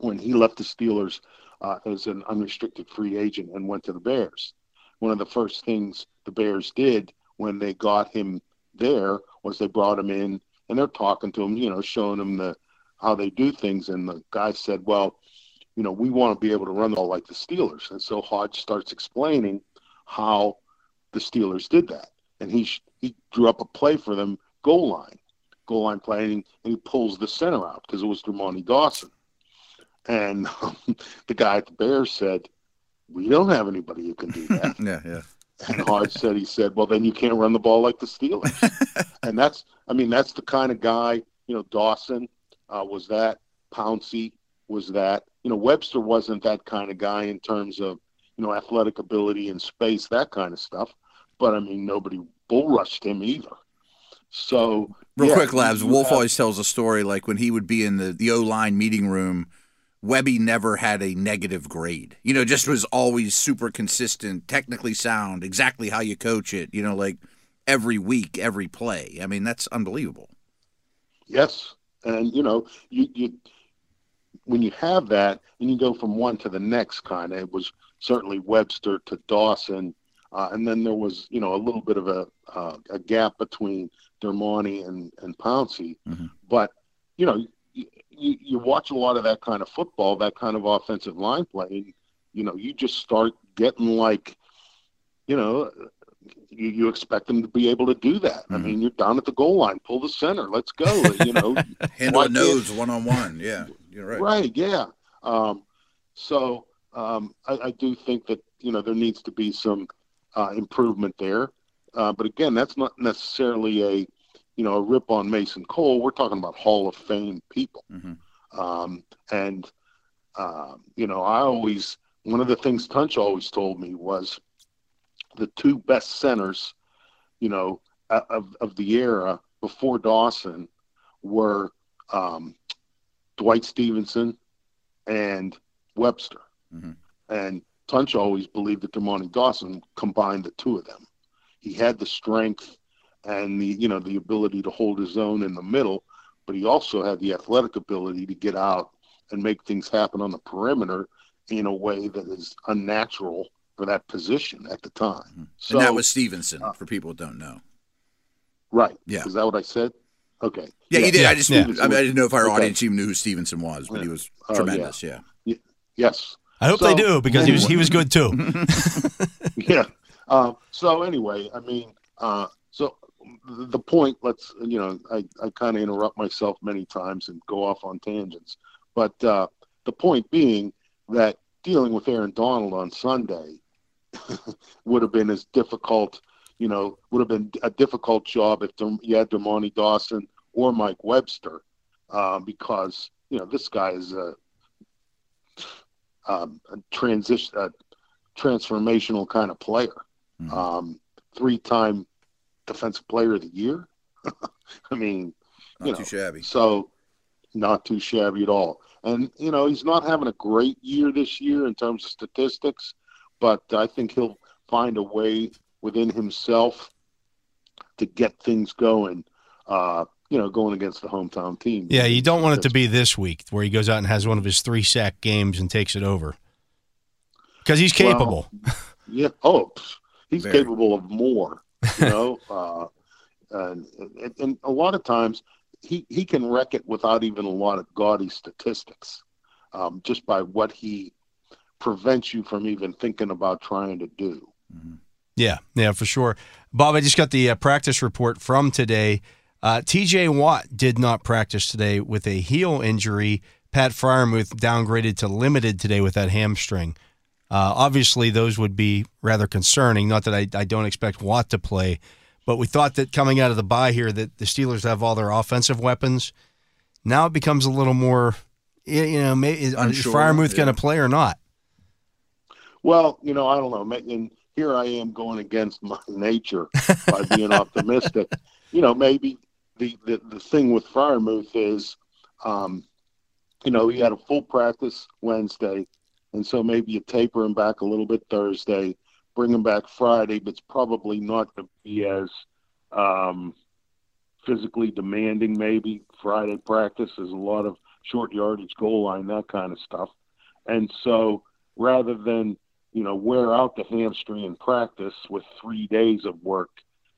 [SPEAKER 4] when he left the Steelers uh, as an unrestricted free agent and went to the Bears. One of the first things the Bears did when they got him there was they brought him in and they're talking to him, you know, showing him the how they do things. And the guy said, "Well, you know, we want to be able to run the ball like the Steelers." And so Hoge starts explaining how the Steelers did that, and he he drew up a play for them, goal line, goal line play, and he pulls the center out because it was Dermontti Dawson. And [LAUGHS] the guy at the Bears said, "We don't have anybody who can do [LAUGHS] that."
[SPEAKER 3] Yeah, yeah.
[SPEAKER 4] And Hoge said, "He said, well, then you can't run the ball like the Steelers." [LAUGHS] and that's, I mean, that's the kind of guy. You know, Dawson uh, was that. Pouncey was that. You know, Webster wasn't that kind of guy in terms of you know athletic ability and space, that kind of stuff. But I mean, nobody bull rushed him either. So
[SPEAKER 3] Real
[SPEAKER 4] yeah,
[SPEAKER 3] quick, Labs. Wolf
[SPEAKER 4] have-
[SPEAKER 3] always tells a story like when he would be in the, the O line meeting room, Webby never had a negative grade. You know, just was always super consistent, technically sound, exactly how you coach it, you know, like every week, every play. I mean, that's unbelievable.
[SPEAKER 4] Yes, and you know, you you when you have that and you go from one to the next, kind of, it was certainly Webster to Dawson, uh, and then there was you know a little bit of a uh, a gap between Dermontti and and Pouncey,
[SPEAKER 3] Mhm.
[SPEAKER 4] but you know. You, you, you watch a lot of that kind of football, that kind of offensive line play, and you know you just start getting like, you know, you, you expect them to be able to do that. I
[SPEAKER 3] Mhm.
[SPEAKER 4] mean, you're down at the goal line, pull the center, let's go. [LAUGHS] You know,
[SPEAKER 3] Handle nose one on one. Yeah, you're right.
[SPEAKER 4] Right. Yeah. Um, so um, I, I do think that you know there needs to be some uh, improvement there. Uh, but again, that's not necessarily a you know a rip on Mason Cole. We're talking about Hall of Fame people.
[SPEAKER 3] Mhm.
[SPEAKER 4] Um, and um, you know, I always one of the things Tunch always told me was the two best centers, you know, of of the era before Dawson were um, Dwight Stephenson and Webster.
[SPEAKER 3] Mhm.
[SPEAKER 4] And Tunch always believed that Dermontti Dawson combined the two of them. He had the strength and the you know the ability to hold his own in the middle, but he also had the athletic ability to get out and make things happen on the perimeter in a way that is unnatural for that position at the time. So
[SPEAKER 3] Mm-hmm. and that was Stephenson, for people who don't know.
[SPEAKER 4] right.
[SPEAKER 3] Yeah.
[SPEAKER 4] Is that what I said? Okay.
[SPEAKER 3] Yeah, he did. I just
[SPEAKER 2] yeah.
[SPEAKER 3] I, mean, I didn't know if our
[SPEAKER 4] Okay.
[SPEAKER 3] audience even knew who Stephenson was, but he was
[SPEAKER 4] Oh,
[SPEAKER 3] tremendous. Yeah.
[SPEAKER 4] Yes.
[SPEAKER 2] I hope
[SPEAKER 4] So-
[SPEAKER 2] they do because he was he was [LAUGHS] good too. [LAUGHS]
[SPEAKER 4] yeah. Uh, so anyway, I mean, uh, so the point. Let's you know, I, I kind of interrupt myself many times and go off on tangents, but uh, the point being that dealing with Aaron Donald on Sunday [LAUGHS] would have been as difficult. You know, would have been a difficult job if you had Dermontti Dawson or Mike Webster, uh, because you know this guy is a, um, a transition, a transformational kind of player
[SPEAKER 3] Mhm.
[SPEAKER 4] um, three-time defensive player of the year. [LAUGHS] I mean,
[SPEAKER 3] Not
[SPEAKER 4] you
[SPEAKER 3] too shabby.
[SPEAKER 4] so not too shabby at all. And you know, he's not having a great year this year in terms of statistics, but I think he'll find a way within himself to get things going. Uh, you know, going against the hometown team.
[SPEAKER 2] Yeah, you don't want it to be this week where he goes out and has one of his three sack games and takes it over because he's
[SPEAKER 4] Well,
[SPEAKER 2] capable. [LAUGHS]
[SPEAKER 4] Yeah. Oh, he's
[SPEAKER 3] Very.
[SPEAKER 4] capable of more. You know, [LAUGHS] uh, and, and and a lot of times he he can wreck it without even a lot of gaudy statistics, um, just by what he prevents you from even thinking about trying to do.
[SPEAKER 2] Yeah, yeah, for sure. Bob, I just got the uh, practice report from today. Uh, TJ Watt did not practice today with a heel injury. Pat Freiermuth downgraded to limited today with that hamstring. Uh, obviously, those would be rather concerning. Not that I, I don't expect Watt to play, but we thought that coming out of the bye here that the Steelers have all their offensive weapons. Now it becomes a little more, you you know, may, is, is
[SPEAKER 3] Unsure,
[SPEAKER 2] Freiermuth going to play or not?
[SPEAKER 4] Well, you know, I don't know. And here I am going against [LAUGHS] my nature by being optimistic. [LAUGHS] You know, maybe the, the, the thing with Freiermuth is, um, you know, he had a full practice Wednesday, and so maybe you taper him back a little bit Thursday, bring him back Friday, but it's probably not going to be as, um, physically demanding. Maybe Friday practice is a lot of short yardage, goal line, that kind of stuff. And so rather than you know wear out the hamstring in practice with three days of work,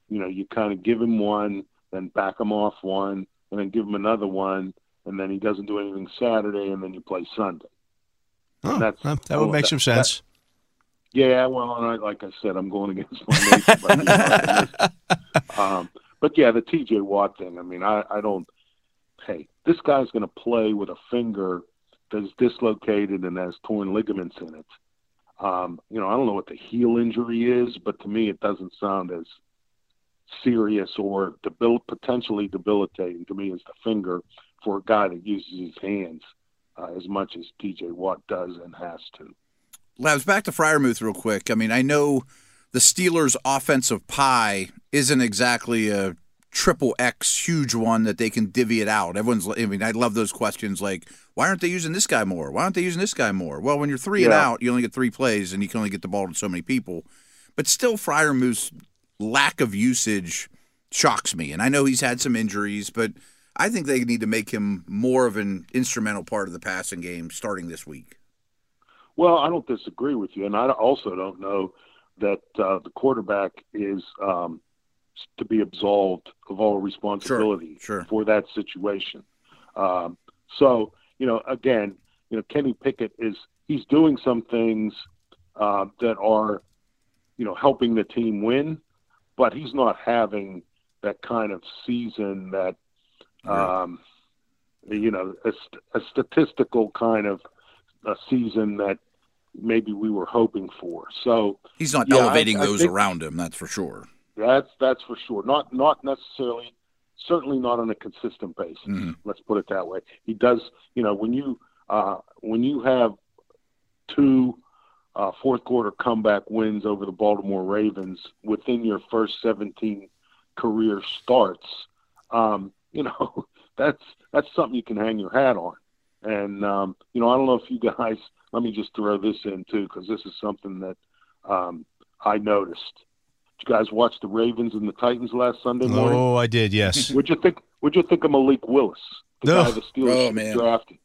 [SPEAKER 4] you know you kind of give him one, then back him off one, and then give him another one, and then he doesn't do anything Saturday, and then you play Sunday.
[SPEAKER 2] Oh,
[SPEAKER 4] That's-
[SPEAKER 2] that, that would
[SPEAKER 4] well,
[SPEAKER 2] make
[SPEAKER 4] that-
[SPEAKER 2] some sense.
[SPEAKER 4] Yeah, well, and I, like I said, I'm going against my nature. but, you know, [LAUGHS] um, but yeah, the T.J. Watt thing. I mean, I, I don't. Hey, this guy's going to play with a finger that's dislocated and has torn ligaments in it. Um, you know, I don't know what the heel injury is, but to me, it doesn't sound as serious or debil- potentially debilitating to me as the finger for a guy that uses his hands uh, as much as T.J. Watt does and has to.
[SPEAKER 3] Labs, back to Freiermuth real quick. I mean, I know the Steelers' offensive pie isn't exactly a triple X huge one that they can divvy it out. Everyone's, I mean, I love those questions like, why aren't they using this guy more? Why aren't they using this guy more? Well, when you're three and out, you only get three plays and you can only get the ball to so many people. But still, Freiermuth's lack of usage shocks me. And I know he's had some injuries, but I think they need to make him more of an instrumental part of the passing game starting this week.
[SPEAKER 4] Well, I don't disagree with you, and I also don't know that uh, the quarterback is um, to be absolved of all responsibility
[SPEAKER 3] sure.
[SPEAKER 4] for that situation. Um, so, you know, again, you know, Kenny Pickett is he's doing some things uh, that are, you know, helping the team win, but he's not having that kind of season that, um, you know, a, a statistical kind of a season that maybe we were hoping for. So
[SPEAKER 3] He's not
[SPEAKER 4] Yeah, I-
[SPEAKER 3] elevating
[SPEAKER 4] I
[SPEAKER 3] those
[SPEAKER 4] think-
[SPEAKER 3] around him, that's for sure.
[SPEAKER 4] That's that's for sure. Not not necessarily, certainly not on a consistent basis.
[SPEAKER 3] Mhm.
[SPEAKER 4] Let's put it that way. He does, you know, when you uh, when you have two uh, fourth quarter comeback wins over the Baltimore Ravens within your first 17 career starts, um, you know, [LAUGHS] that's that's something you can hang your hat on. And um, you know, I don't know if you guys. [LAUGHS] Let me just throw this in too, because this is something that um, I noticed. Did you guys watch the Ravens and the Titans last Sunday morning?
[SPEAKER 2] Oh, I did. Yes. [LAUGHS]
[SPEAKER 4] What'd you think? What'd you think of Malik Willis, the
[SPEAKER 2] Ugh.
[SPEAKER 4] guy the Steelers
[SPEAKER 3] Oh, man.
[SPEAKER 4] have drafted?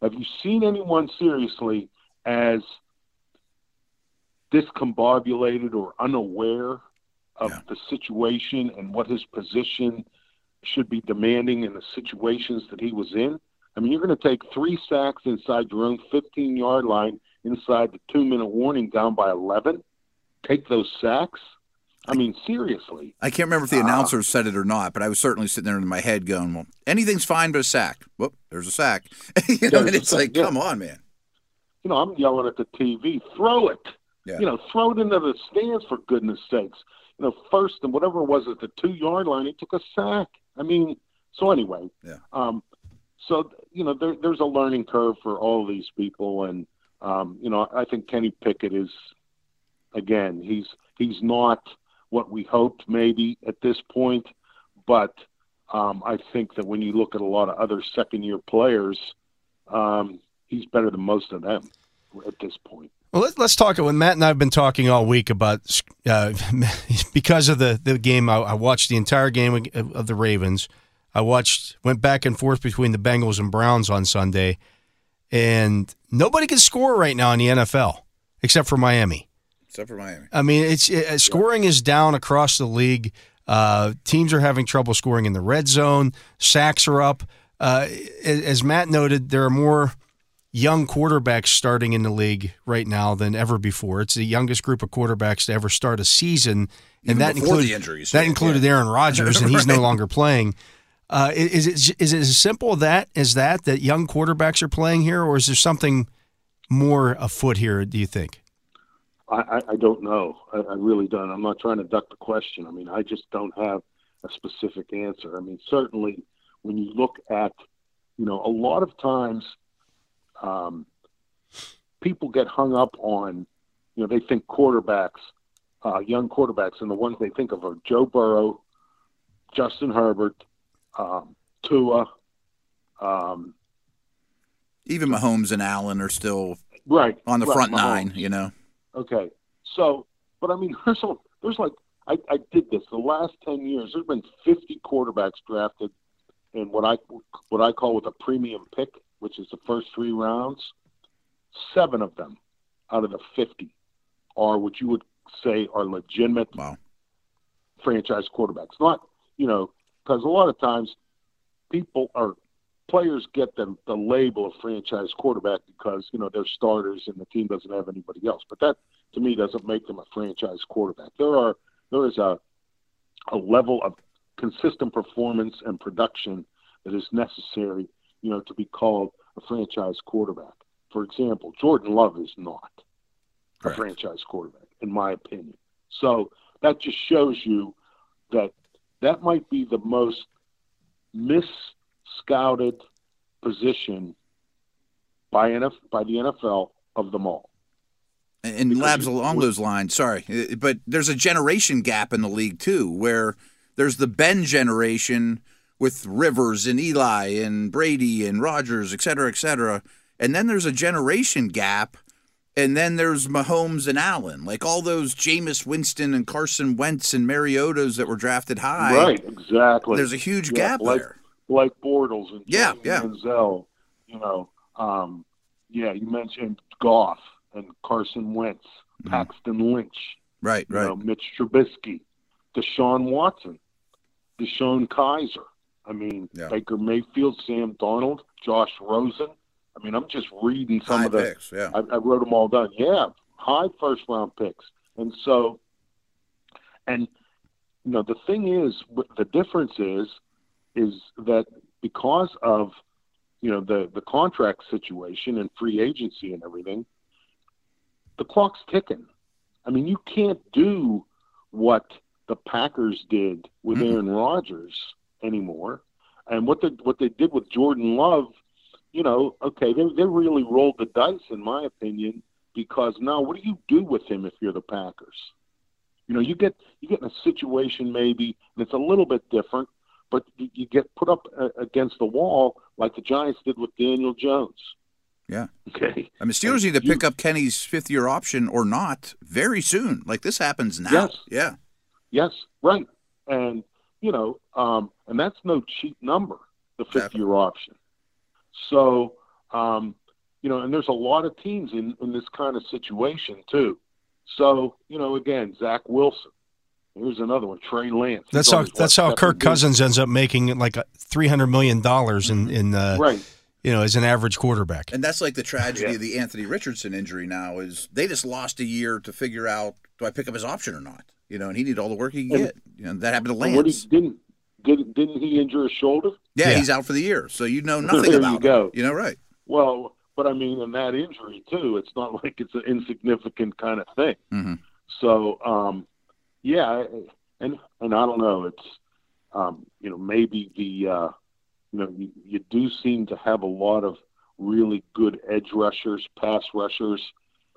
[SPEAKER 4] Have you seen anyone seriously as discombobulated or unaware of
[SPEAKER 3] Yeah.
[SPEAKER 4] the situation and what his position should be demanding in the situations that he was in? I mean, you're going to take three sacks inside your own 15 yard line inside the two minute warning down by 11. Take those sacks. I mean, seriously.
[SPEAKER 3] I can't remember if the announcer said it or not, but I was certainly sitting there in my head going, well, anything's fine but a sack. Whoop, there's a sack. [LAUGHS] you know, and it's like,
[SPEAKER 4] yeah.
[SPEAKER 3] come on, man.
[SPEAKER 4] you know, I'm yelling at the TV, throw it.
[SPEAKER 3] Yeah.
[SPEAKER 4] You know, throw it into the stands for goodness sakes. You know, first and whatever it was at the two yard line, he took a sack. I mean, so anyway.
[SPEAKER 3] Yeah.
[SPEAKER 4] Um, so you know, there, there's a learning curve for all of these people, and um, you know, I think Kenny Pickett is, again, he's he's not what we hoped maybe at this point, but um, I think that when you look at a lot of other second year players, um, he's better than most of them at this point.
[SPEAKER 2] Well, let, let's talk. When Matt and I have been talking all week about uh, [LAUGHS] because of the the game, I, I watched the entire game of the Ravens. I watched, went back and forth between the Bengals and Browns on Sunday, and nobody can score right now in the NFL except for Miami.
[SPEAKER 3] Except for Miami.
[SPEAKER 2] I mean, it's it, scoring is down across the league. Uh, teams are having trouble scoring in the red zone. Sacks are up. Uh, as Matt noted, there are more young quarterbacks starting in the league right now than ever before. It's the youngest group of quarterbacks to ever start a season, and
[SPEAKER 3] Even
[SPEAKER 2] that included
[SPEAKER 3] the injuries.
[SPEAKER 2] That
[SPEAKER 3] Yeah.
[SPEAKER 2] included Aaron Rodgers, and he's no [LAUGHS] longer playing. Uh, is it is it as simple that as that that young quarterbacks are playing here, or is there something more afoot here? Do you think?
[SPEAKER 4] I, I, don't know. I, I really don't. I'm not trying to duck the question. I mean, I just don't have a specific answer. I mean, certainly when you look at, you know, a lot of times um, people get hung up on, you know, they think quarterbacks, uh, young quarterbacks, and the ones they think of are Joe Burrow, Justin Herbert, um, Tua. Um,
[SPEAKER 3] Even Mahomes and Allen are still
[SPEAKER 4] right
[SPEAKER 3] on the
[SPEAKER 4] right,
[SPEAKER 3] front
[SPEAKER 4] Mahomes.
[SPEAKER 3] nine, you know.
[SPEAKER 4] Okay. So, but I mean, [LAUGHS] there's a, there's like I, I did this the last ten years. There's been 50 quarterbacks drafted in what I what I call with a premium pick, which is the first three rounds. Seven of them out of the 50 are what you would say are legitimate
[SPEAKER 3] Wow.
[SPEAKER 4] franchise quarterbacks. Not, you know, because a lot of times people are players get the, the label of franchise quarterback because, you know, they're starters and the team doesn't have anybody else. But that to me doesn't make them a franchise quarterback. There are there is a a level of consistent performance and production that is necessary, you know, to be called a franchise quarterback. For example, Jordan Love is not a franchise quarterback, in my opinion. So that just shows you that that might be the most mis-scouted position by NF, by the NFL of them all.
[SPEAKER 3] And,
[SPEAKER 4] Because
[SPEAKER 3] labs along those lines. Sorry, Uh, but there's a generation gap in the league too, where there's the Ben generation with Rivers and Eli and Brady and Rodgers, et cetera, et cetera, and then there's a generation gap. And then there's Mahomes and Allen, like all those Jameis Winston and Carson Wentz and Mariotas that were drafted high.
[SPEAKER 4] Right, exactly.
[SPEAKER 3] There's a huge
[SPEAKER 4] Yeah,
[SPEAKER 3] gap
[SPEAKER 4] like,
[SPEAKER 3] there.
[SPEAKER 4] Like Bortles and
[SPEAKER 3] Yeah,
[SPEAKER 4] Johnny
[SPEAKER 3] yeah.
[SPEAKER 4] Manziel, you know, um, yeah, you mentioned Goff and Carson Wentz, Paxton Lynch,
[SPEAKER 3] Right,
[SPEAKER 4] you
[SPEAKER 3] right.
[SPEAKER 4] know, Mitch Trubisky, Deshaun Watson, DeShone Kizer. I mean,
[SPEAKER 3] Yeah.
[SPEAKER 4] Baker Mayfield, Sam Darnold, Josh Rosen. I mean, I'm just reading some
[SPEAKER 3] High
[SPEAKER 4] of the.
[SPEAKER 3] picks, yeah.
[SPEAKER 4] I, I wrote them all down. Yeah, high first round picks, and so, and you know, the thing is, the difference is, is that because of you know the the contract situation and free agency and everything, the clock's ticking. I mean, you can't do what the Packers did with
[SPEAKER 3] Mm-mm.
[SPEAKER 4] Aaron Rodgers anymore, and what they what they did with Jordan Love. You know, okay, they they really rolled the dice, in my opinion, because now what do you do with him if you're the Packers? You know, you get you get in a situation maybe and it's a little bit different, but you, you get put up uh, against the wall like the Giants did with Daniel Jones.
[SPEAKER 3] Yeah.
[SPEAKER 4] Okay.
[SPEAKER 3] I mean, Steelers need to pick up Kenny's fifth year option or not very soon. Like this happens now.
[SPEAKER 4] Yes.
[SPEAKER 3] Yeah.
[SPEAKER 4] Yes, right. And you know, um, and that's no cheap number, the fifth year option. So, um, you know, and there's a lot of teams in, in this kind of situation too. So, you know, again, Zach Wilson. Here's another one, Trey Lance.
[SPEAKER 2] That's
[SPEAKER 4] He's
[SPEAKER 2] how that's how Kirk? Cousins ends up making like three hundred million dollars in in uh,
[SPEAKER 4] Right.
[SPEAKER 2] you know as an average quarterback.
[SPEAKER 3] And that's like the tragedy
[SPEAKER 4] Yeah.
[SPEAKER 3] of the Anthony Richardson injury now is they just lost a year to figure out do I pick up his option or not? You know, and he needed all the work he could
[SPEAKER 4] And-
[SPEAKER 3] get. You know, that happened to
[SPEAKER 4] And what he
[SPEAKER 3] Lance.
[SPEAKER 4] didn't didn't didn't he injure his shoulder?
[SPEAKER 3] Yeah,
[SPEAKER 2] Yeah.
[SPEAKER 3] he's out for the year. So you know [LAUGHS] nothing
[SPEAKER 4] There
[SPEAKER 3] about
[SPEAKER 4] you go.
[SPEAKER 3] him. You know, right.
[SPEAKER 4] Well, but I mean, in that injury too, it's not [LAUGHS] like it's an insignificant kind of thing.
[SPEAKER 3] Mhm.
[SPEAKER 4] So, um, yeah, and and I don't know. It's um, you know maybe the uh, you know you, you do seem to have a lot of really good edge rushers, pass rushers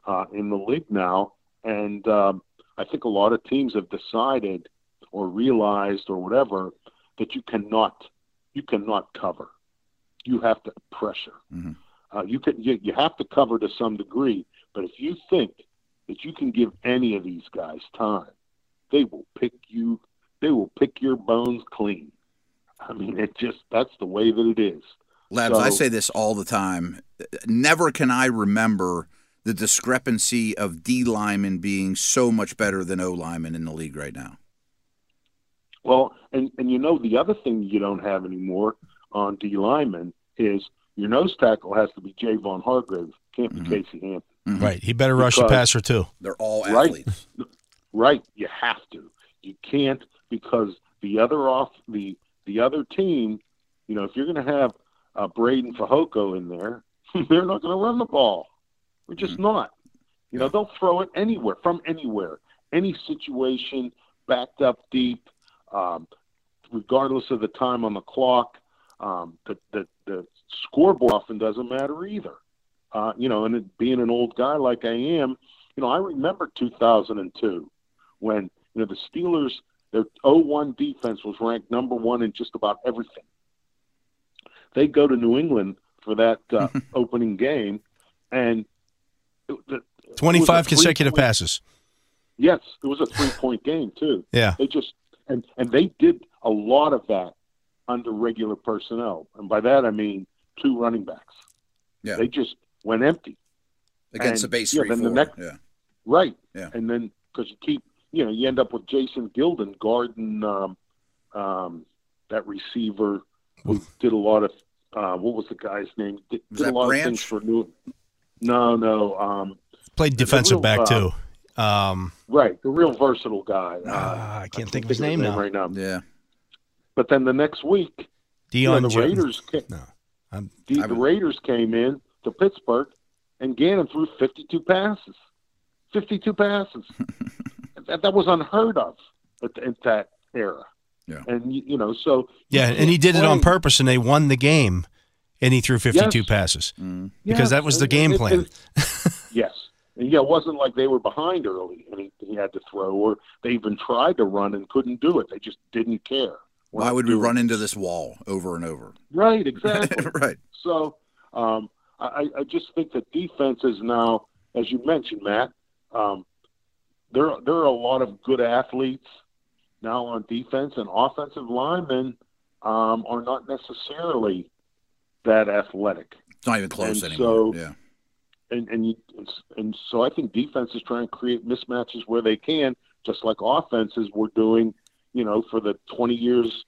[SPEAKER 4] uh, in the league now, and um, I think a lot of teams have decided or realized or whatever that you cannot you cannot cover. You have to pressure.
[SPEAKER 3] Mhm.
[SPEAKER 4] Uh, you can you, you have to cover to some degree, but if you think that you can give any of these guys time, they will pick you. They will pick your bones clean. I mean, it just that's the way that it is.
[SPEAKER 3] Labs, I say this all the time. Never can I remember the discrepancy of D linemen being so much better than O linemen in the league right now.
[SPEAKER 4] Well, and and you know the other thing you don't have anymore on D lineman is your nose tackle has to be Javon Hargrave, can't be mm-hmm. Casey Hampton.
[SPEAKER 2] Right, he better rush the
[SPEAKER 4] Because-
[SPEAKER 2] passer too.
[SPEAKER 3] They're all athletes.
[SPEAKER 4] Right, [LAUGHS] you have to. You can't because the other off the the other team, you know, if you're going to have uh, Breiden Fehoko in there, [LAUGHS] they're not going to run the ball. They're just not. You know, they'll throw it anywhere from anywhere, any situation, backed up deep, um, regardless of the time on the clock. Um, the, the the scoreboard often doesn't matter either. Uh, you know, and it, being an old guy like I am, you know, I remember 2002 when you know the Steelers their 0-1 defense was ranked number one in just about everything. They go to New England for that uh, [LAUGHS] opening game, and it- the- it was a
[SPEAKER 2] Twenty five consecutive
[SPEAKER 4] three-point-
[SPEAKER 2] passes.
[SPEAKER 4] Yes, it was a three point game too. [LAUGHS]
[SPEAKER 2] Yeah.
[SPEAKER 4] They just and and they did a lot of that under regular personnel, and by that I mean two running backs.
[SPEAKER 3] Yeah.
[SPEAKER 4] They just went empty.
[SPEAKER 3] against
[SPEAKER 4] and,
[SPEAKER 3] the base
[SPEAKER 4] yeah,
[SPEAKER 3] three
[SPEAKER 4] then
[SPEAKER 3] four.
[SPEAKER 4] the next-
[SPEAKER 3] yeah.
[SPEAKER 4] Right.
[SPEAKER 3] Yeah.
[SPEAKER 4] And then because you keep, you know, you end up with Jason Gildon guarding um, um, that receiver who did a lot of. Uh, what was the guy's name? Did,
[SPEAKER 3] Was
[SPEAKER 4] did a lot
[SPEAKER 3] Branch?
[SPEAKER 4] of things for New. No, no. Um,
[SPEAKER 2] Played defensive
[SPEAKER 4] real,
[SPEAKER 2] back
[SPEAKER 4] uh,
[SPEAKER 2] too. Um,
[SPEAKER 4] right, the real versatile guy. Uh,
[SPEAKER 2] ah, I can't think of his name now.
[SPEAKER 4] right now.
[SPEAKER 3] Yeah.
[SPEAKER 4] But then the next week, you know,
[SPEAKER 2] Dion
[SPEAKER 4] the
[SPEAKER 2] Jones.
[SPEAKER 4] Raiders. Came,
[SPEAKER 2] No, I'm,
[SPEAKER 4] the,
[SPEAKER 3] I
[SPEAKER 4] the Raiders came in to Pittsburgh, and Gannon threw 52 passes. 52 passes. [LAUGHS] that, that was unheard of at, at that era.
[SPEAKER 3] Yeah.
[SPEAKER 4] And you, you know, so
[SPEAKER 2] yeah, and he
[SPEAKER 4] can't
[SPEAKER 2] did it on purpose, and they won the game, and he threw 52
[SPEAKER 4] Yes.
[SPEAKER 2] passes
[SPEAKER 3] Mm.
[SPEAKER 2] because
[SPEAKER 4] Yes,
[SPEAKER 2] that was the game
[SPEAKER 4] and-
[SPEAKER 2] plan.
[SPEAKER 4] and- yes. And yeah, it wasn't like they were behind early and he, he had to throw, or they even tried to run and couldn't do it. They just didn't care.
[SPEAKER 3] Why would we
[SPEAKER 4] doing
[SPEAKER 3] run
[SPEAKER 4] it.
[SPEAKER 3] into this wall over and over?
[SPEAKER 4] Right, [LAUGHS] exactly.
[SPEAKER 3] right.
[SPEAKER 4] So um, I, I just think that defense is now, as you mentioned, Matt. Um, there, there are a lot of good athletes now on defense, and offensive linemen um, are not necessarily that athletic.
[SPEAKER 3] It's not even close
[SPEAKER 4] And
[SPEAKER 3] anymore.
[SPEAKER 4] so-
[SPEAKER 3] yeah.
[SPEAKER 4] And and you, and so I think defenses try and create mismatches where they can, just like offenses were doing, you know, for the 20 years,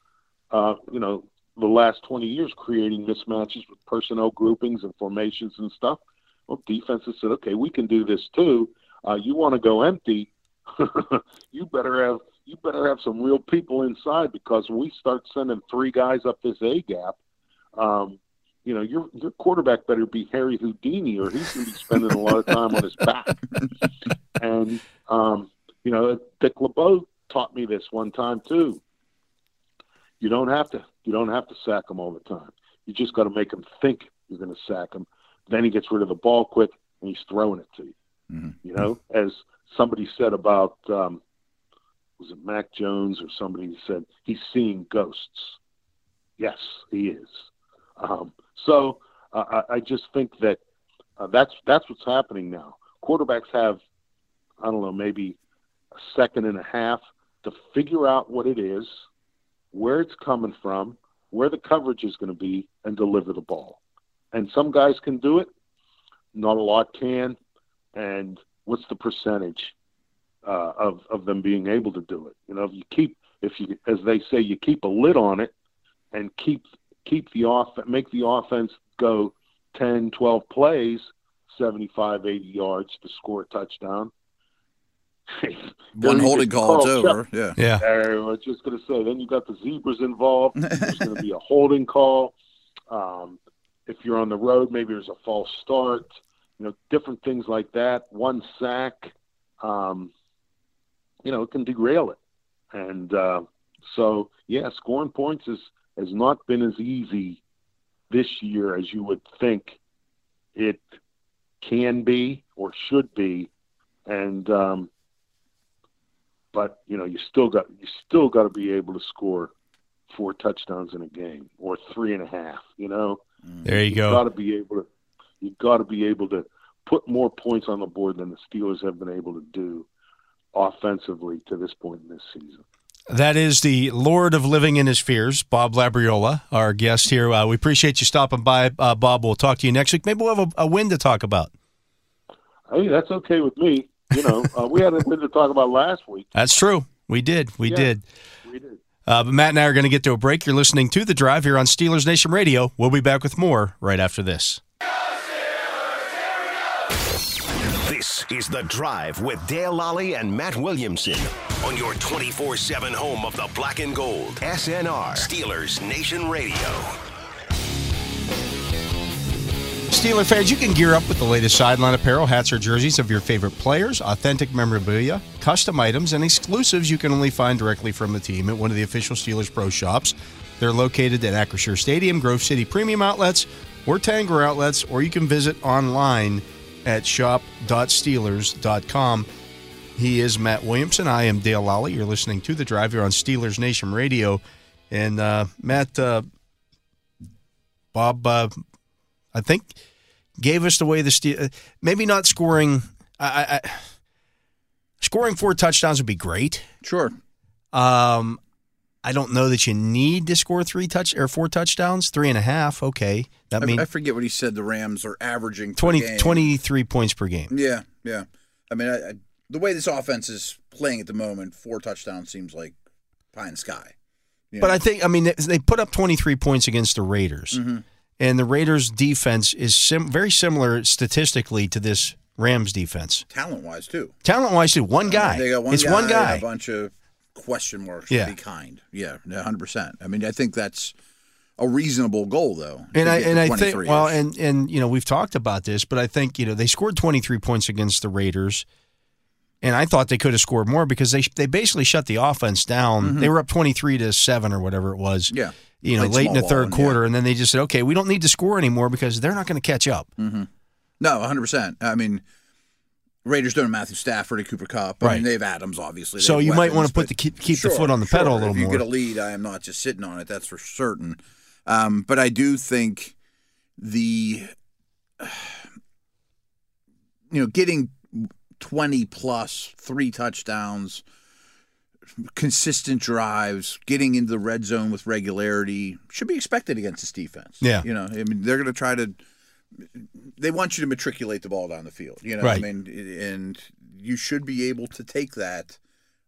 [SPEAKER 4] uh, you know, the last 20 years, creating mismatches with personnel groupings and formations and stuff. Well, defenses said, okay, we can do this too. Uh, you want to go empty? [LAUGHS] you better have you better have some real people inside because when we start sending three guys up this A gap, um, you know, your your quarterback better be Harry Houdini, or he's going to be spending a lot of time on his back. [LAUGHS] And um, you know, Dick LeBeau taught me this one time too. You don't have to you don't have to sack him all the time. You just got to make him think you're going to sack him. Then he gets rid of the ball quick and he's throwing it to you.
[SPEAKER 3] Mhm.
[SPEAKER 4] You know, as somebody said about um, was it Mac Jones or somebody said he's seeing ghosts. Yes, he is. Um, so uh, I, I just think that uh, that's that's what's happening now. Quarterbacks have I don't know maybe a second and a half to figure out what it is, where it's coming from, where the coverage is going to be, and deliver the ball. And some guys can do it, not a lot can. And what's the percentage uh, of of them being able to do it? You know, if you keep if you as they say you keep a lid on it and keep keep the off make the offense go 10 12 plays 75 80 yards to score a touchdown [LAUGHS]
[SPEAKER 3] One holding call, it's over. Yeah.
[SPEAKER 2] Yeah.
[SPEAKER 4] I was just going to say, then you got the zebras involved. [LAUGHS] There's going to be a holding call. Um, if you're on the road, maybe there's a false start. You know, different things like that. One sack, um, you know, it can derail it. And uh, so, yeah, scoring points is, has not been as easy this year as you would think it can be or should be. And um, but you know you still got you still got to be able to score four touchdowns in a game or three and a half. You know,
[SPEAKER 2] There you
[SPEAKER 4] got
[SPEAKER 2] go.
[SPEAKER 4] Got to be able to you got to be able to put more points on the board than the Steelers have been able to do offensively to this point in this season.
[SPEAKER 2] That is the Lord of Living in His Fears, Bob Labriola, our guest here. Uh, we appreciate you stopping by, uh, Bob. We'll talk to you next week. Maybe we'll have a, a win to talk about.
[SPEAKER 4] Hey, that's okay with me. You know, uh, we had a win to talk about last week.
[SPEAKER 2] That's true. We did. We
[SPEAKER 4] Yeah.
[SPEAKER 2] did.
[SPEAKER 4] We did.
[SPEAKER 2] Uh, but Matt and I are going to get to a break. You're listening to The Drive here on Steelers Nation Radio. We'll be back with more right after this.
[SPEAKER 1] This is The Drive with Dale Lally and Matt Williamson on your 24 7 home of the black and gold. SNR, Steelers Nation Radio.
[SPEAKER 2] Steeler fans, you can gear up with the latest sideline apparel, hats, or jerseys of your favorite players, authentic memorabilia, custom items, and exclusives you can only find directly from the team at one of the official Steelers Pro shops. They're located at Acrisure Stadium, Grove City Premium Outlets, or Tanger Outlets, or you can visit online at shop.steelers.com. He is Matt Williamson. I am Dale Lally. You're listening to The Drive here on Steelers Nation Radio. And uh, Matt, uh, Bob, uh, I think gave us the way the Steel, maybe not scoring. I, I, scoring four touchdowns would be great.
[SPEAKER 3] Sure.
[SPEAKER 2] Um, I don't know that you need to score three touch or four touchdowns. Three and a half, okay. That
[SPEAKER 3] I,
[SPEAKER 2] means
[SPEAKER 3] I forget what he said. The Rams are averaging per
[SPEAKER 2] 20,
[SPEAKER 3] game.
[SPEAKER 2] 23 points per game.
[SPEAKER 3] Yeah, yeah. I mean, I, I, the way this offense is playing at the moment, four touchdowns seems like pie in the sky. You
[SPEAKER 2] But
[SPEAKER 3] know?
[SPEAKER 2] I think, I mean, they- they put up 23 points against the Raiders.
[SPEAKER 3] Mm-hmm.
[SPEAKER 2] And the Raiders' defense is sim- very similar statistically to this Rams defense.
[SPEAKER 3] talent wise too.
[SPEAKER 2] Talent wise, too. One guy.
[SPEAKER 3] They got one
[SPEAKER 2] it's
[SPEAKER 3] guy,
[SPEAKER 2] one guy.
[SPEAKER 3] A bunch of question marks.
[SPEAKER 2] Yeah.
[SPEAKER 3] Be kind. Yeah, hundred percent. I mean, I think that's a reasonable goal, though.
[SPEAKER 2] And I and I think well and and you know we've talked about this, but I think you know they scored 23 points against the Raiders, and I thought they could have scored more because they they basically shut the offense down. They were up 23 to seven or whatever it was.
[SPEAKER 3] Mm-hmm. Yeah.
[SPEAKER 2] you know,
[SPEAKER 3] Played
[SPEAKER 2] late in the third quarter, and then they just said, okay, we don't need to score anymore because they're not going to catch up.
[SPEAKER 3] no, hundred percent. I mean. Raiders don't have Matthew Stafford and Cooper Kupp. I
[SPEAKER 2] Right.
[SPEAKER 3] mean, they have Adams, obviously. They
[SPEAKER 2] So you might wanna put the- keep- keep the foot on the
[SPEAKER 3] sure.
[SPEAKER 2] pedal a little
[SPEAKER 3] If you
[SPEAKER 2] more.
[SPEAKER 3] get a lead, I am not just sitting on it. That's for certain. Um, but I do think the, [SIGHS] you know, getting twenty plus three touchdowns, consistent drives, getting into the red zone with regularity should be expected against this defense.
[SPEAKER 2] Yeah.
[SPEAKER 3] you know, I mean, they're going to try to they want you to matriculate the ball down the field. You know,
[SPEAKER 2] Right.
[SPEAKER 3] I mean, and you should be able to take that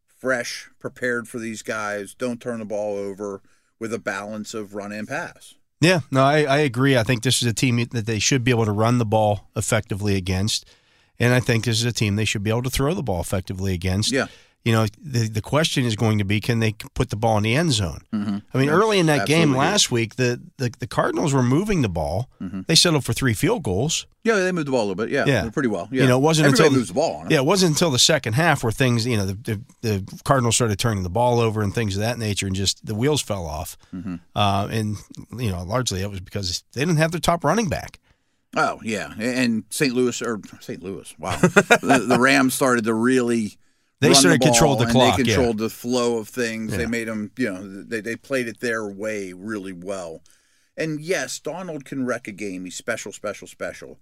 [SPEAKER 3] fresh, prepared for these guys. Don't turn the ball over with a balance of run and pass.
[SPEAKER 2] Yeah, no, I, I agree. I think this is a team that they should be able to run the ball effectively against, and I think this is a team they should be able to throw the ball effectively against.
[SPEAKER 3] Yeah.
[SPEAKER 2] You know, the the question is going to be can they put the ball in the end zone? I mean, early in that game
[SPEAKER 3] Mm-hmm.
[SPEAKER 2] Last week, the, the the Cardinals were moving the ball. They settled for three field goals.
[SPEAKER 3] Yeah, they moved the ball a little bit. Yeah,
[SPEAKER 2] Yeah.
[SPEAKER 3] pretty well. Yeah.
[SPEAKER 2] You know, it wasn't
[SPEAKER 3] Everybody
[SPEAKER 2] until
[SPEAKER 3] moves the ball.
[SPEAKER 2] Yeah, it wasn't until the second half where things, you know, the, the, the Cardinals started turning the ball over and things of that nature, and just the wheels fell off.
[SPEAKER 3] Mm-hmm.
[SPEAKER 2] Uh, and you know, largely it was because they didn't have their top running back.
[SPEAKER 3] Oh yeah, and St. Louis or St. Louis. Wow, [LAUGHS] the, the Rams started to really.
[SPEAKER 2] They
[SPEAKER 3] run
[SPEAKER 2] started
[SPEAKER 3] the
[SPEAKER 2] to control the clock,
[SPEAKER 3] They
[SPEAKER 2] yeah.
[SPEAKER 3] controlled the flow of things. They made them, you know, they they played it their way really well. And yes, Donald can wreck a game. He's special, special, special.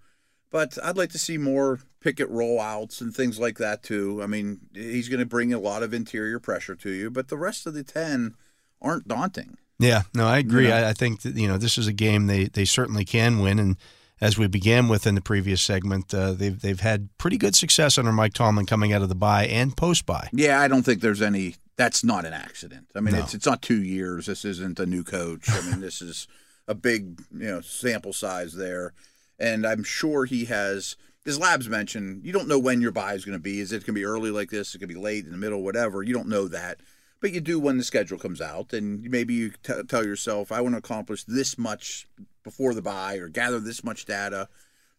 [SPEAKER 3] But I'd like to see more Pickett rollouts and things like that too. I mean, he's going to bring a lot of interior pressure to you, but the rest of the ten aren't daunting.
[SPEAKER 2] Yeah, no, I agree.
[SPEAKER 3] You know?
[SPEAKER 2] I, I think that you know this is a game they they certainly can win, and as we began with in the previous segment, uh, they've they've had pretty good success under Mike Tomlin coming out of the bye and post bye.
[SPEAKER 3] Yeah, I don't think there's any. That's not an accident. I mean,
[SPEAKER 2] No.
[SPEAKER 3] it's it's not two years. This isn't a new coach. I mean, this is a big you know sample size there, and I'm sure he has. As Labs mentioned, you don't know when your bye is going to be. Is it going to be early like this? Is it going to be late in the middle, whatever? You don't know that, but you do when the schedule comes out, and maybe you t- tell yourself, "I want to accomplish this much before the bye, or gather this much data."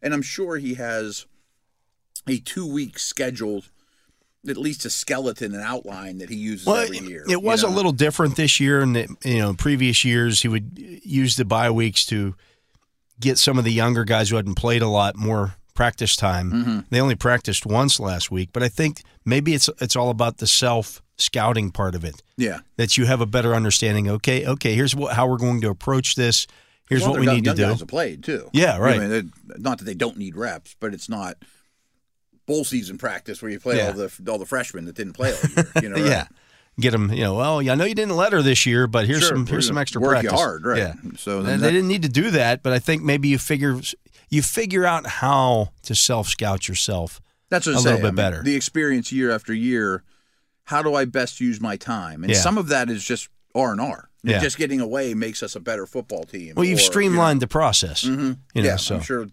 [SPEAKER 3] And I'm sure he has a two week schedule at least a skeleton and outline that he uses
[SPEAKER 2] Well,
[SPEAKER 3] every year.
[SPEAKER 2] it was
[SPEAKER 3] you
[SPEAKER 2] a little different this year, and you know, previous years he would use the bye weeks to get some of the younger guys who hadn't played a lot more practice time.
[SPEAKER 3] Mm-hmm.
[SPEAKER 2] They only practiced once last week, but I think maybe it's it's all about the self scouting part of it.
[SPEAKER 3] Yeah.
[SPEAKER 2] that you have a better understanding. Okay, okay, here's what, how we're going to approach this. Here's
[SPEAKER 3] Well,
[SPEAKER 2] what we
[SPEAKER 3] their
[SPEAKER 2] need to
[SPEAKER 3] young
[SPEAKER 2] do.
[SPEAKER 3] Guys have played too.
[SPEAKER 2] Yeah, right.
[SPEAKER 3] I mean, not that they don't need reps, but it's not bowl season practice where you play
[SPEAKER 2] Yeah.
[SPEAKER 3] all the all the freshmen that didn't play all year. You know, [LAUGHS] right?
[SPEAKER 2] yeah, get them. You know, well, I know you didn't let her this year, but here's
[SPEAKER 3] Sure,
[SPEAKER 2] some here's some extra
[SPEAKER 3] work you
[SPEAKER 2] practice.
[SPEAKER 3] hard, right.
[SPEAKER 2] Yeah.
[SPEAKER 3] So
[SPEAKER 2] they didn't need to do that, but I think maybe you figure you figure out how to self scout yourself.
[SPEAKER 3] That's what
[SPEAKER 2] a
[SPEAKER 3] I'm
[SPEAKER 2] little
[SPEAKER 3] saying.
[SPEAKER 2] bit
[SPEAKER 3] I mean,
[SPEAKER 2] better.
[SPEAKER 3] The experience year after year. How do I best use my time? And
[SPEAKER 2] Yeah.
[SPEAKER 3] some of that is just R and R.
[SPEAKER 2] Yeah.
[SPEAKER 3] Just getting away makes us a better football team.
[SPEAKER 2] Well, you've
[SPEAKER 3] or, you know,
[SPEAKER 2] streamlined the process. You know,
[SPEAKER 3] yeah,
[SPEAKER 2] so
[SPEAKER 3] I'm sure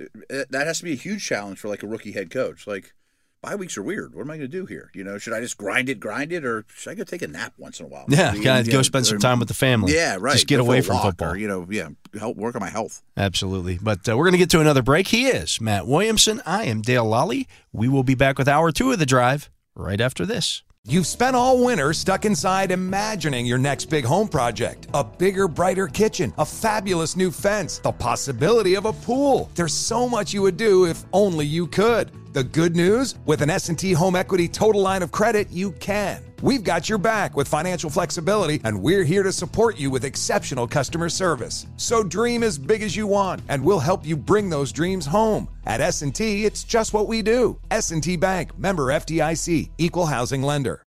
[SPEAKER 3] uh, that has to be a huge challenge for like a rookie head coach. Like, bye weeks are weird. What am I going to do here? You know, should I just grind it, grind it, or should I go take a nap once in a while?
[SPEAKER 2] yeah,
[SPEAKER 3] Maybe,
[SPEAKER 2] kind of
[SPEAKER 3] you
[SPEAKER 2] go
[SPEAKER 3] know,
[SPEAKER 2] spend some time with the family.
[SPEAKER 3] Yeah, right.
[SPEAKER 2] Just get
[SPEAKER 3] Go
[SPEAKER 2] away from football.
[SPEAKER 3] Or, you know, yeah, help work on my health.
[SPEAKER 2] Absolutely. But uh, we're going to get to another break. He is Matt Williamson. I am Dale Lally. We will be back with hour two of the drive right after this.
[SPEAKER 5] You've spent all winter stuck inside imagining your next big home project. A bigger, brighter kitchen, a fabulous new fence, the possibility of a pool. There's so much you would do if only you could. The good news, with an S&T Home Equity Total Line of Credit, you can. We've got your back with financial flexibility and we're here to support you with exceptional customer service. So dream as big as you want and we'll help you bring those dreams home. At S&T, it's just what we do. S&T Bank, member FDIC, equal housing lender.